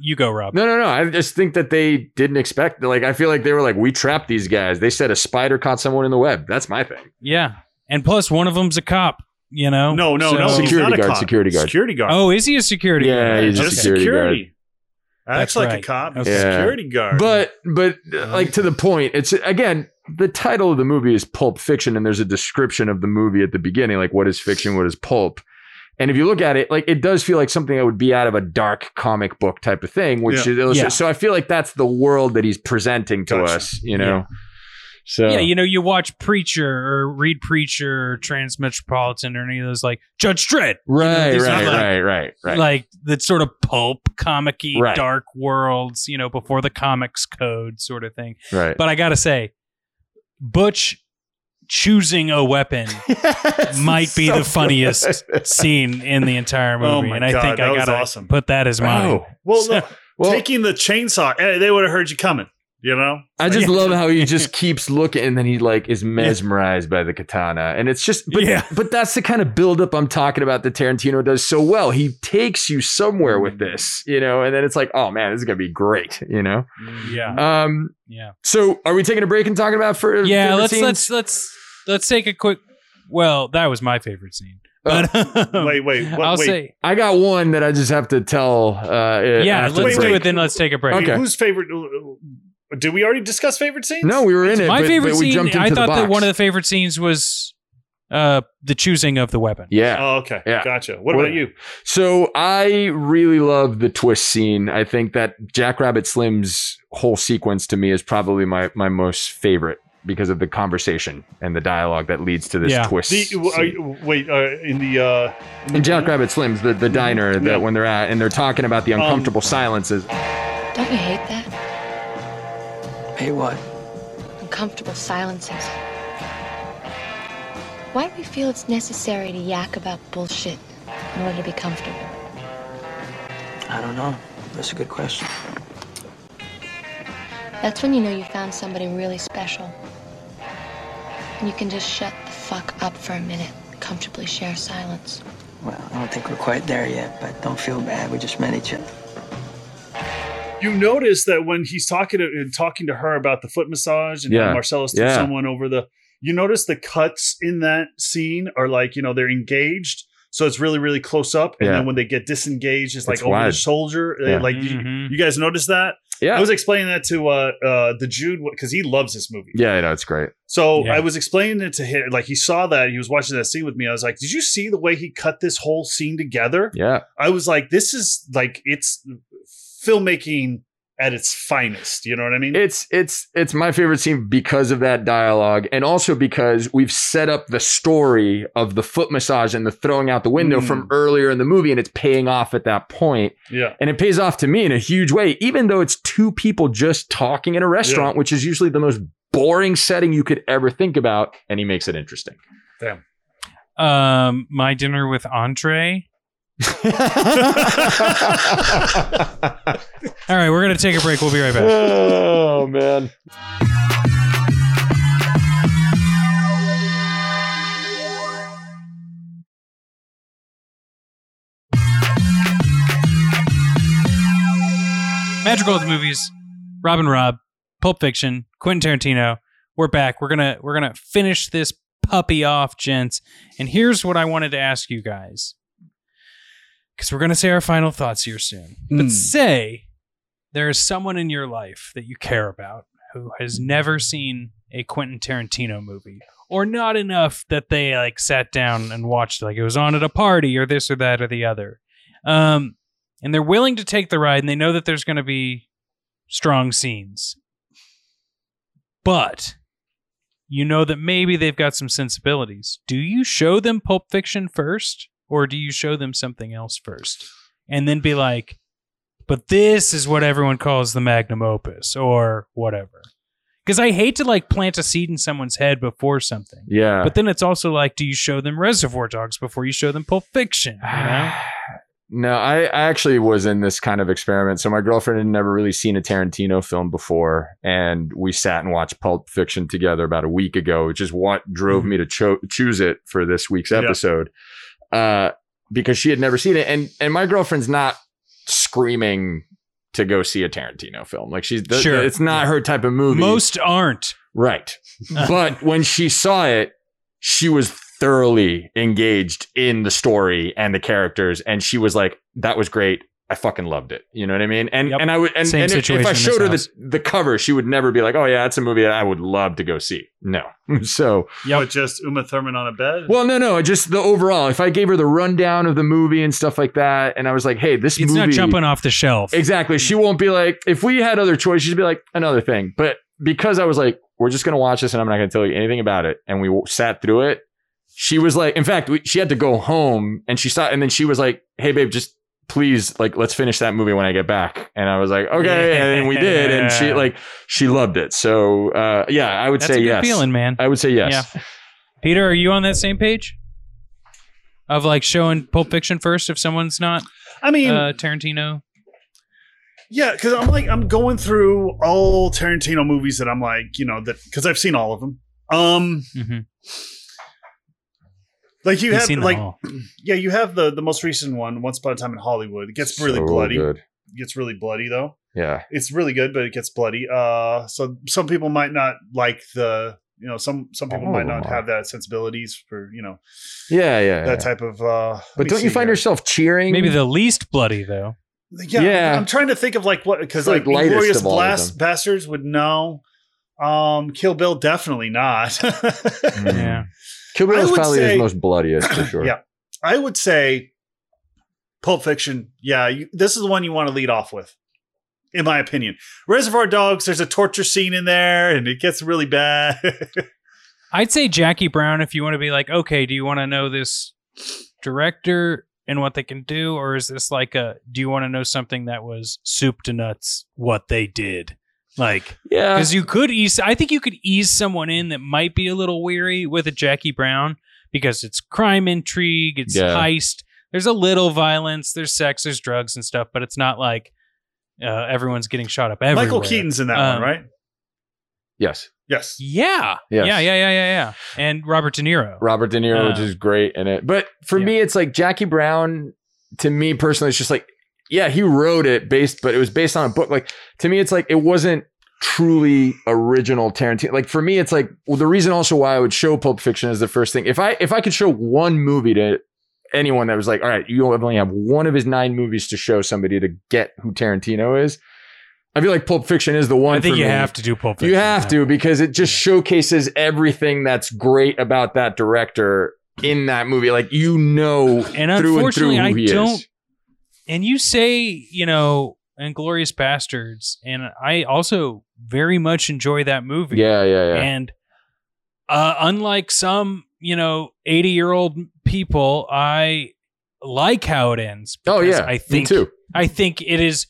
you go, Rob. No, no, no. I just think that they didn't expect. Like, I feel like they were like, "We trapped these guys." They said a spider caught someone in the web. That's my thing. Yeah. And plus one of them's a cop, you know? no, no, So- no, Security guard, cop. security guard. security guard. Oh, is he a security Yeah, guard? he's a just security security. That's Acts like a cop. Okay. Yeah. Security guard. But, but uh, like to the point, it's again the title of the movie is Pulp Fiction, and there's a description of the movie at the beginning, like what is fiction, what is pulp. And if you look at it, like it does feel like something that would be out of a dark comic book type of thing, which Yeah. is. Yeah. So I feel like that's the world that he's presenting to Gotcha. us, you know. So Yeah, you know, you watch Preacher or read Preacher or Transmetropolitan or any of those like Judge Dredd. right, these are right, like- right, right, right. Like the sort of pulp, comic Right. dark worlds, you know, before the comics code sort of thing. right. But I gotta say, Butch choosing a weapon might be So the funniest scene in the entire movie. Oh my and I God, think I gotta awesome. put that as mine. Oh, well, So- no, well, taking the chainsaw, eh, they would have heard you coming. You know, I just Yeah. love how he just keeps looking and then he like is mesmerized by the katana. And it's just but Yeah. but that's the kind of buildup I'm talking about that Tarantino does so well. He takes you somewhere with this, you know, and then it's like, oh man, this is gonna be great, you know? Yeah. Um Yeah. so are we taking a break and talking about for Yeah, let's scenes? let's let's let's take a quick well, that was my favorite scene. But wait, wait, what, I'll wait. say I got one that I just have to tell uh yeah, after the let's Wait, do break. it then let's take a break. Wait, Okay. whose favorite? Did we already discuss favorite scenes? No, we were in it, My but, favorite but we scene into I the thought box. that one of the favorite scenes was uh, the choosing of the weapon. Yeah. Oh, okay. Yeah. Gotcha. What What- about you? So I really love the twist scene. I think that Jackrabbit Slim's whole sequence to me is probably my my most favorite because of the conversation and the dialogue that leads to this Yeah. twist. The, scene. are you- wait, uh, in the uh, in Jackrabbit Slim's, the, the diner that Yeah. when they're at and they're talking about the Um, uncomfortable silences. Don't you hate that? Hey, what? Uncomfortable silences. Why do we feel it's necessary to yak about bullshit in order to be comfortable? I don't know. That's a good question. That's when you know you found somebody really special. And you can just shut the fuck up for a minute, comfortably share silence. Well, I don't think we're quite there yet, but don't feel bad. We just met each other. you notice that when he's talking to talking to her about the foot massage and how Yeah. Marcellus took Yeah. someone over the you notice the cuts in that scene are like you know they're engaged so it's really really close up and Yeah. then when they get disengaged it's like It's over the wide. shoulder Uh, Yeah. like you, Mhm. you guys notice that Yeah. I was explaining that to uh uh the Jude because he loves this movie yeah, I know it's great. so Yeah. I was explaining it to him like he saw that he was watching that scene with me I was like did you see the way he cut this whole scene together Yeah. I was like, this is like it's filmmaking at its finest. You know what I mean? It's it's it's my favorite scene because of that dialogue and also because we've set up the story of the foot massage and the throwing out the window Mm. from earlier in the movie and it's paying off at that point. yeah. And it pays off to me in a huge way, even though it's two people just talking in a restaurant, which is usually the most boring setting you could ever think about. And he makes it interesting. Damn. Um, my dinner with Andre. All right, we're gonna take a break. We'll be right back. oh, man. Magical Gold movies. Robin Rob, Pulp Fiction, Quentin Tarantino. We're back. We're gonna we're gonna finish this puppy off, gents. And here's what I wanted to ask you guys, because we're gonna say our final thoughts here soon. But Hmm. say there is someone in your life that you care about who has never seen a Quentin Tarantino movie, or not enough that they like sat down and watched like it was on at a party or this or that or the other. Um, and they're willing to take the ride and they know that there's going to be strong scenes. But you know that maybe they've got some sensibilities. Do you show them Pulp Fiction first or do you show them something else first? And then be like, but this is what everyone calls the magnum opus or whatever. Because I hate to like plant a seed in someone's head before something. Yeah. But then it's also like, do you show them Reservoir Dogs before you show them Pulp Fiction? You know? No, I, I actually was in this kind of experiment. So my girlfriend had never really seen a Tarantino film before, and we sat and watched Pulp Fiction together about a week ago, which is what drove mm-hmm. me to cho- choose it for this week's Yeah. Uh, because she had never seen it, and and my girlfriend's not screaming to go see a Tarantino film. Like she's th- Sure. it's not her type of movie. Most aren't. Right. but when she saw it, she was thoroughly engaged in the story and the characters. And she was like, that was great. I fucking loved it. You know what I mean? And Yep. and I would and, Same and if, if I showed her the, the cover, she would never be like, Oh yeah, that's a movie that I would love to go see. No. so yeah, But just Uma Thurman on a bed. well, no, no, just the overall. If I gave her the rundown of the movie and stuff like that, and I was like, Hey, this It's movie not jumping off the shelf. Exactly. She won't be like, if we had other choices, she'd be like, another thing. But because I was like, we're just going to watch this and I'm not going to tell you anything about it. And we sat through it. She was like, in fact, we, she had to go home and she saw, and then she was like, hey, babe, just please, like, let's finish that movie when I get back. And I was like, okay. And we did. And she, like, she loved it. So, uh, yeah, I would That's say a good yes. feeling, man. I would say yes. Yeah. Peter, are you on that same page? Of like showing Pulp Fiction first if someone's not I mean, uh, Tarantino? yeah, because I'm like I'm going through all Tarantino movies that I'm like, you know, that because I've seen all of them. Um, Mm-hmm. Like you You've have seen them like yeah, you have the the most recent one, Once Upon a Time in Hollywood. It gets really So bloody. good. It gets really bloody though. Yeah. It's really good, but it gets bloody. Uh, so some people might not like the. You know, some some people All might not are. have that sensibilities for you know Yeah. Yeah. that yeah. type of. uh But don't you find here. yourself cheering? Maybe the least bloody though. Yeah, Yeah. I'm trying to think of like what because like like, Glorious of all of Blast. Bastards would know. Um, Kill Bill definitely not. Yeah. Kill I is would probably say- his most bloodiest for sure. Yeah. I would say Pulp Fiction. Yeah, you, this is the one you want to lead off with, in my opinion. Reservoir Dogs. There's a torture scene in there, and it gets really bad. I'd say Jackie Brown if you want to be like, okay, do you want to know this director and what they can do, or is this like a do you want to know something that was soup to nuts what they did? Like, Yeah. because you could ease, I think you could ease someone in that might be a little weary with a Jackie Brown because it's crime intrigue, it's Yeah. heist. There's a little violence, there's sex, there's drugs and stuff, but it's not like uh, everyone's getting shot up everywhere. Michael Keaton's in that Um, one, right? Yes. Yes. Yeah, Yes. yeah, yeah, yeah, yeah, yeah, and Robert De Niro. Robert De Niro, which Uh, is great in it. But for yeah. me, it's like Jackie Brown. To me personally, it's just like, yeah, he wrote it based, but it was based on a book. Like to me, it's like it wasn't truly original Tarantino. Like for me, it's like well, the reason also why I would show Pulp Fiction is the first thing. If I if I could show one movie to anyone that was like, all right, you only have one of his nine movies to show somebody to get who Tarantino is. I feel like Pulp Fiction is the one. I think you me. have to do Pulp Fiction. You have to because it just showcases everything that's great about that director in that movie. Like you know, And through unfortunately, and I through who he don't. And you say, you know, Inglourious Basterds, and I also very much enjoy that movie. Yeah, yeah, yeah. And uh, unlike some, you know, eighty-year-old people, I like how it ends. oh yeah, I think me too. I think it is.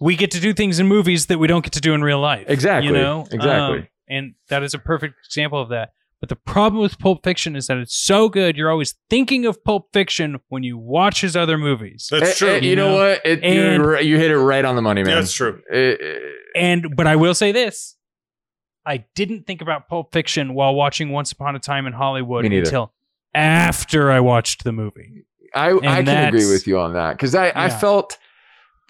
We get to do things in movies that we don't get to do in real life. Exactly, You know exactly. Um, and that is a perfect example of that. But the problem with Pulp Fiction is that it's so good. You're always thinking of Pulp Fiction when you watch his other movies. That's true. you, you know, know? what? It, And- you're right- you hit it right on the money, man. That's true. Eh, eh, And but I will say this. I didn't think about Pulp Fiction while watching Once Upon a Time in Hollywood until after I watched the movie. I I can agree with you on that because I I felt.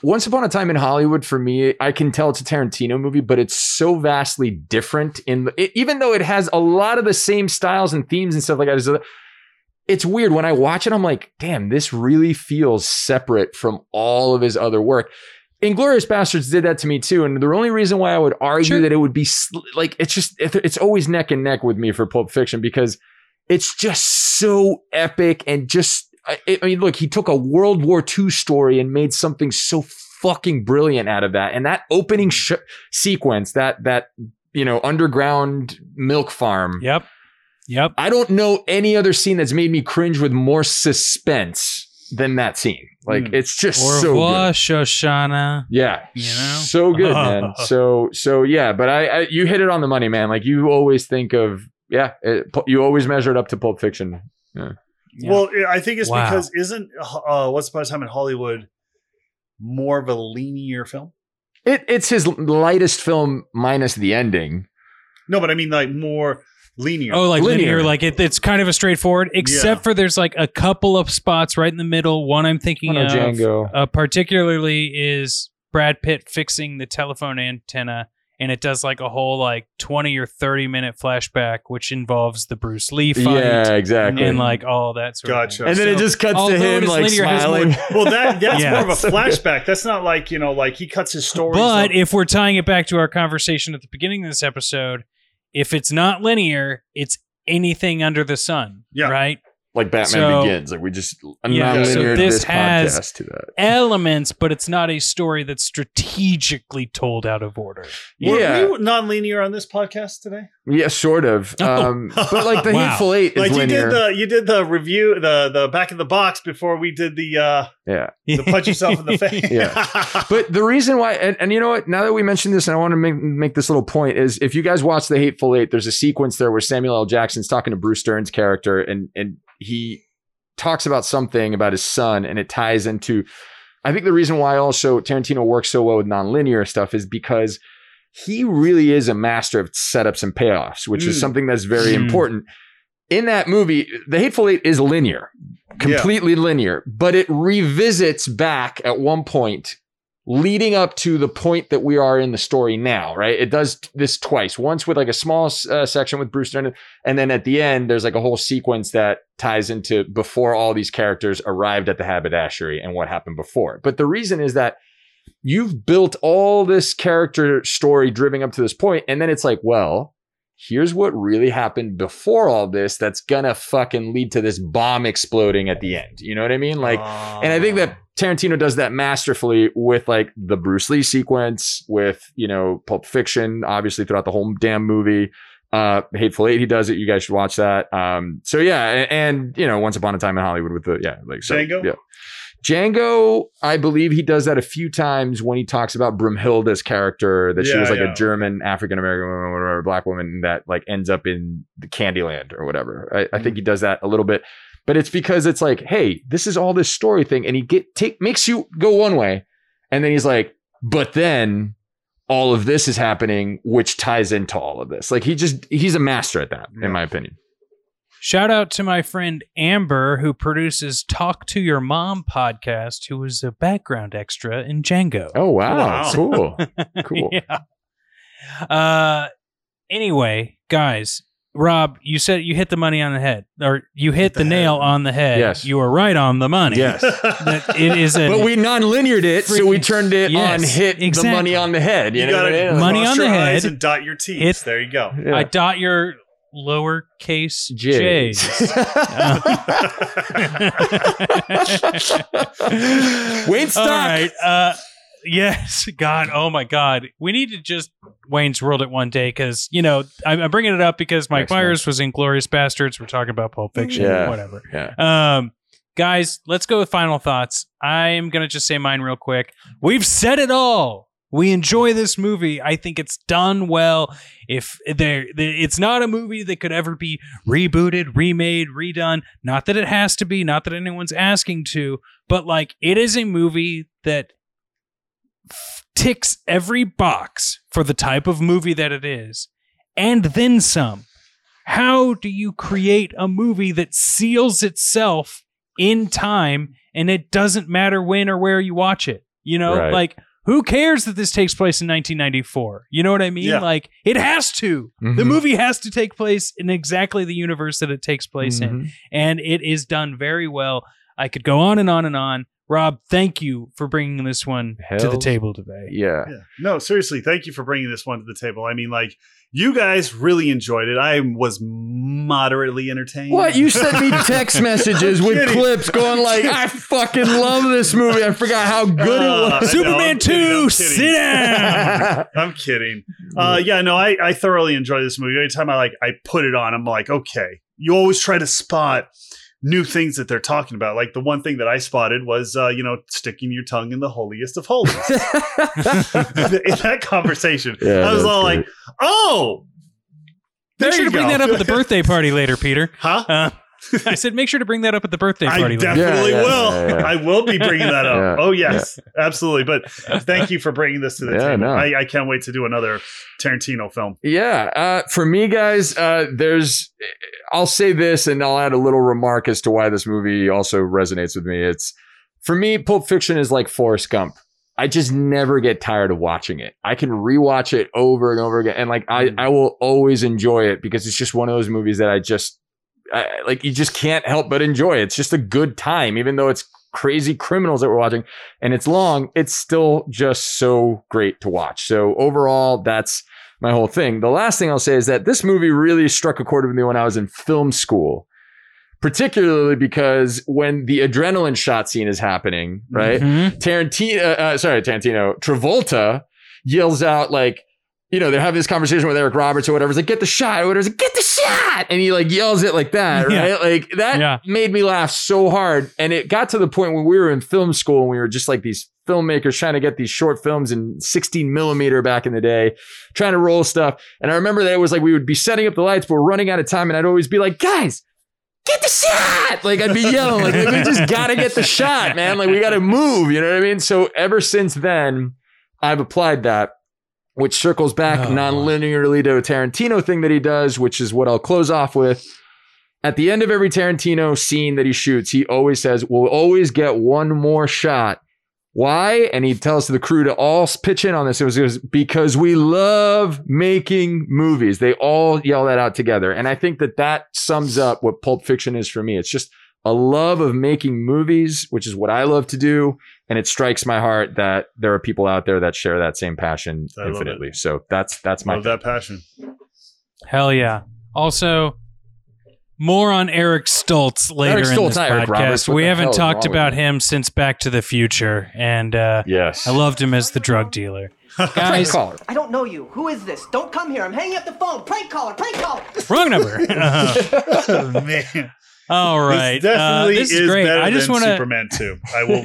Once Upon a Time in Hollywood, for me, I can tell it's a Tarantino movie, but it's so vastly different. In the, it, even though it has a lot of the same styles and themes and stuff like that, it's weird when I watch it. I'm like, damn, this really feels separate from all of his other work. Inglourious Basterds did that to me too, and the only reason why I would argue Sure. that it would be sl- like it's just it's always neck and neck with me for Pulp Fiction because it's just so epic and just I, I mean, look, he took a World War II story and made something so fucking brilliant out of that, and that opening sh- sequence, that that you know underground milk farm. Yep. Yep. I don't know any other scene that's made me cringe with more suspense than that scene. Like Hmm. it's just Au so revoir, good. Shoshana. Yeah, You know? so good, man. So so yeah, but I, I you hit it on the money, man. Like you always think of yeah, it, you always measure it up to Pulp Fiction. Yeah. Well, I think it's Wow. because isn't uh, Once Upon a Time in Hollywood more of a linear film? It it's his lightest film minus the ending. No, but I mean like more linear. Oh, like linear, Linear. like it, it's kind of a straightforward, except Yeah. for there's like a couple of spots right in the middle. One I'm thinking no, of, Django. uh, particularly is Brad Pitt fixing the telephone antenna, and it does like a whole like 20 or 30 minute flashback, which involves the Bruce Lee fight Yeah, exactly. and like all that sort Gotcha. of and thing. then it just cuts to him like linear, it has more- smiling. well, that that's Yeah. more of a So good. flashback. That's not like you know, like he cuts his story But up. if we're tying it back to our conversation at the beginning of this episode, if it's not linear, it's anything under the sun. Yeah. Right? Like Batman So- Begins. Like we just Yeah, so this, this has- podcast to that. Elements, but it's not a story that's strategically told out of order. Were Yeah. we non-linear on this podcast today? Yeah, sort of. Oh. Um, but like the Wow. Hateful Eight is like you did the you did the review the the back of the box before we did the uh yeah. the punch yourself in the face. Yeah. But the reason why, and, and you know what? Now that we mentioned this, and I want to make, make this little point is, if you guys watch The Hateful Eight, there's a sequence there where Samuel L. Jackson's talking to Bruce Dern's character, and and he talks about something about his son, and it ties into. I think the reason why also Tarantino works so well with nonlinear stuff is because he really is a master of setups and payoffs, which is Mm. something that's very Mm. important. In that movie, The Hateful Eight is linear, completely linear, but it revisits back at one point leading up to the point that we are in the story now, right? It does this twice. Once with like a small uh, section with Bruce Dern, and then at the end there's like a whole sequence that ties into before all these characters arrived at the haberdashery and what happened before. But the reason is that you've built all this character story driving up to this point, and then it's like, well, here's what really happened before all this that's gonna fucking lead to this bomb exploding at the end. You know what I mean? Like, and I think that Tarantino does that masterfully with like the Bruce Lee sequence, with you know Pulp Fiction, obviously throughout the whole damn movie. Uh, Hateful Eight, he does it. You guys should watch that. Um, so yeah, and, and you know, Once Upon a Time in Hollywood with the yeah, like so, Django? Yeah. Django, I believe he does that a few times when he talks about Broomhilda's character, that she was like yeah. a German African American woman or whatever, black woman that like ends up in the Candyland or whatever. I, I Mm-hmm. think he does that a little bit, but it's because it's like, hey, this is all this story thing, and he get take makes you go one way, and then he's like, but then all of this is happening, which ties into all of this. Like he just he's a master at that, Yeah. in my opinion. Shout out to my friend Amber, who produces Talk to Your Mom podcast, who was a background extra in Django. Oh wow, Wow. cool, cool. yeah. Uh, anyway, guys, Rob, you said you hit the money on the head, or you hit the the, nail on the head. Yes. you were right on the money. Yes. That it is a But we non-lineared it, so we turned it Yes, on hit the money on the head. You, You know what I gotta mean? Money on the head. and dot your T's. Hit- there you go. Yeah. I dot your lowercase J's. j's. Wayne Stock. All right. Uh, yes. God. Oh my God. We need to just Wayne's World it one day because you know I'm, I'm bringing it up because Mike Next Myers was in Glorious Bastards. We're talking about Pulp Fiction. Yeah. Whatever. Yeah. Um, guys, let's go with final thoughts. I am gonna just say mine real quick. We've said it all. We enjoy this movie. I think it's done well. If there, it's not a movie that could ever be rebooted, remade, redone. Not that it has to be. Not that anyone's asking to. But like, it is a movie that ticks every box for the type of movie that it is, and then some. How do you create a movie that seals itself in time and it doesn't matter when or where you watch it? You know, Right. like who cares that this takes place in 1994? You know what I mean? Yeah. Like it has to. The Mhm. movie has to take place in exactly the universe that it takes place in Mhm. and it is done very well. I could go on and on and on. Rob, thank you for bringing this one to the table today. Yeah. Yeah. No, seriously, thank you for bringing this one to the table. I mean, like, you guys really enjoyed it. I was moderately entertained. What? You sent me text messages with kidding. clips going like, I fucking love this movie. I forgot how good Uh, it was. Superman I'm 2, I'm kidding. sit down. I'm kidding. Uh, yeah, no, I, I thoroughly enjoy this movie. Every time I like I put it on, I'm like, okay. You always try to spot new things that they're talking about. Like the one thing that I spotted was, uh, you know, sticking your tongue in the holiest of holies. in that conversation, Yeah, I was that's all great. like, oh. Make there sure you to bring that up at the birthday party later, Peter. Huh? Uh, I said make sure to bring that up at the birthday party later. definitely Yeah, yeah, will. yeah, yeah. I will be bringing that up. Yeah, oh yes, absolutely. But thank you for bringing this to the Yeah, table. no. I, I can't wait to do another Tarantino film. Yeah, uh, for me, guys, uh, there's. I'll say this, and I'll add a little remark as to why this movie also resonates with me. It's for me, Pulp Fiction is like Forrest Gump. I just never get tired of watching it. I can rewatch it over and over again, and like I, Mm. I will always enjoy it because it's just one of those movies that I just, I, like, you just can't help but enjoy. It's just a good time, even though it's crazy criminals that we're watching and it's long. It's still just so great to watch. So overall, that's my whole thing. The last thing I'll say is that this movie really struck a chord with me when I was in film school, particularly because when the adrenaline shot scene is happening, right? Mhm. Tarantino, uh, uh, sorry, Tarantino, Travolta yells out like, you know, they're having this conversation with Eric Roberts or whatever. It's like, get the shot. Or whatever. It's like, get the shot. And he like yells it like that, Yeah. right? Like that Yeah. made me laugh so hard. And it got to the point when we were in film school and we were just like these filmmakers trying to get these short films in 16 millimeter back in the day, trying to roll stuff. And I remember that it was like we would be setting up the lights, but we're running out of time. And I'd always be like, guys, get the shot. Like I'd be yelling, like, we just gotta get the shot, man. Like we gotta move. You know what I mean? So ever since then, I've applied that, which circles back Oh. non-linearly to a Tarantino thing that he does, which is what I'll close off with. At the end of every Tarantino scene that he shoots, he always says, We'll always get one more shot. Why? And he tells the crew to all pitch in on this. It was, it was because we love making movies. They all yell that out together. And I think that that sums up what Pulp Fiction is for me. It's just a love of making movies, which is what I love to do. And it strikes my heart that there are people out there that share that same passion I infinitely. So that's, that's my Love that passion. Hell yeah. Also, more on Eric Stoltz later Eric in this podcast. Roberts. We haven't talked wrong with about you? him since Back to the Future, and uh, Yes. I loved him as the drug dealer. Prank Guys, caller. I don't know you. Who is this? Don't come here. I'm hanging up the phone. Prank caller. Prank caller. wrong number. Oh, man. All right. This definitely uh, this is, is great. better I just than want to. Superman 2. I will.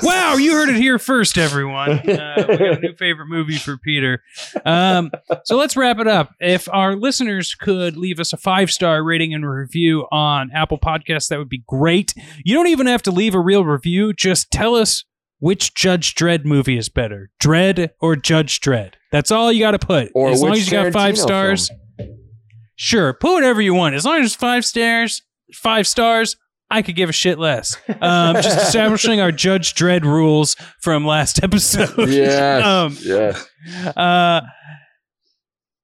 Wow, you heard it here first, everyone. Uh, we got a new favorite movie for Peter. Um, so let's wrap it up. If our listeners could leave us a five star rating and review on Apple Podcasts, that would be great. You don't even have to leave a real review. Just tell us which Judge Dredd movie is better, Dredd or Judge Dredd. That's all you got to put. Or as long which as you got five Tarantino stars, sure, put whatever you want. As long as it's five stars, five stars. I could give a shit less. Um, just establishing our Judge Dredd rules from last episode. Yes. um, yes. uh,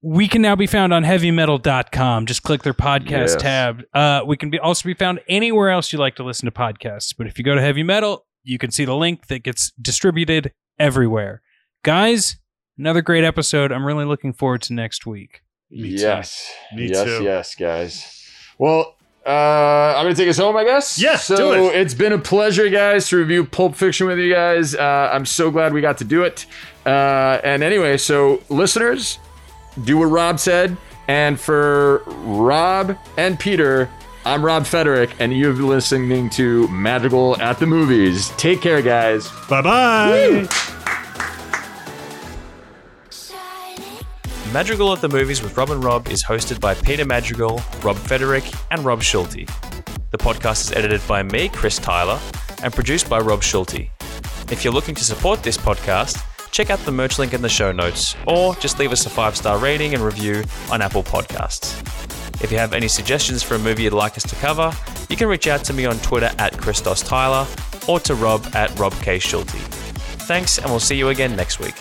we can now be found on heavymetal.com. Just click their podcast Yes. tab. Uh, we can be also be found anywhere else you like to listen to podcasts. But if you go to Heavy Metal, you can see the link that gets distributed everywhere. Guys, another great episode. I'm really looking forward to next week. Me too. yes. Me yes, too. yes, guys. Well, uh, I'm gonna take us home, I guess. Yeah, So it. has been a pleasure, guys, to review Pulp Fiction with you guys. Uh, I'm so glad we got to do it. Uh, and anyway, so listeners, do what Rob said. And for Rob and Peter, I'm Rob Federick, and you've been listening to Madrigal at the Movies. Take care, guys. bye bye. Madrigal at the Movies with Rob and Rob is hosted by Peter Madrigal, Rob Federick, and Rob Schulte. The podcast is edited by me, Chris Tyler, and produced by Rob Schulte. If you're looking to support this podcast, check out the merch link in the show notes, or just leave us a five star rating and review on Apple Podcasts. If you have any suggestions for a movie you'd like us to cover, you can reach out to me on Twitter at Christos Tyler or to Rob at Rob K. Schulte. Thanks, and we'll see you again next week.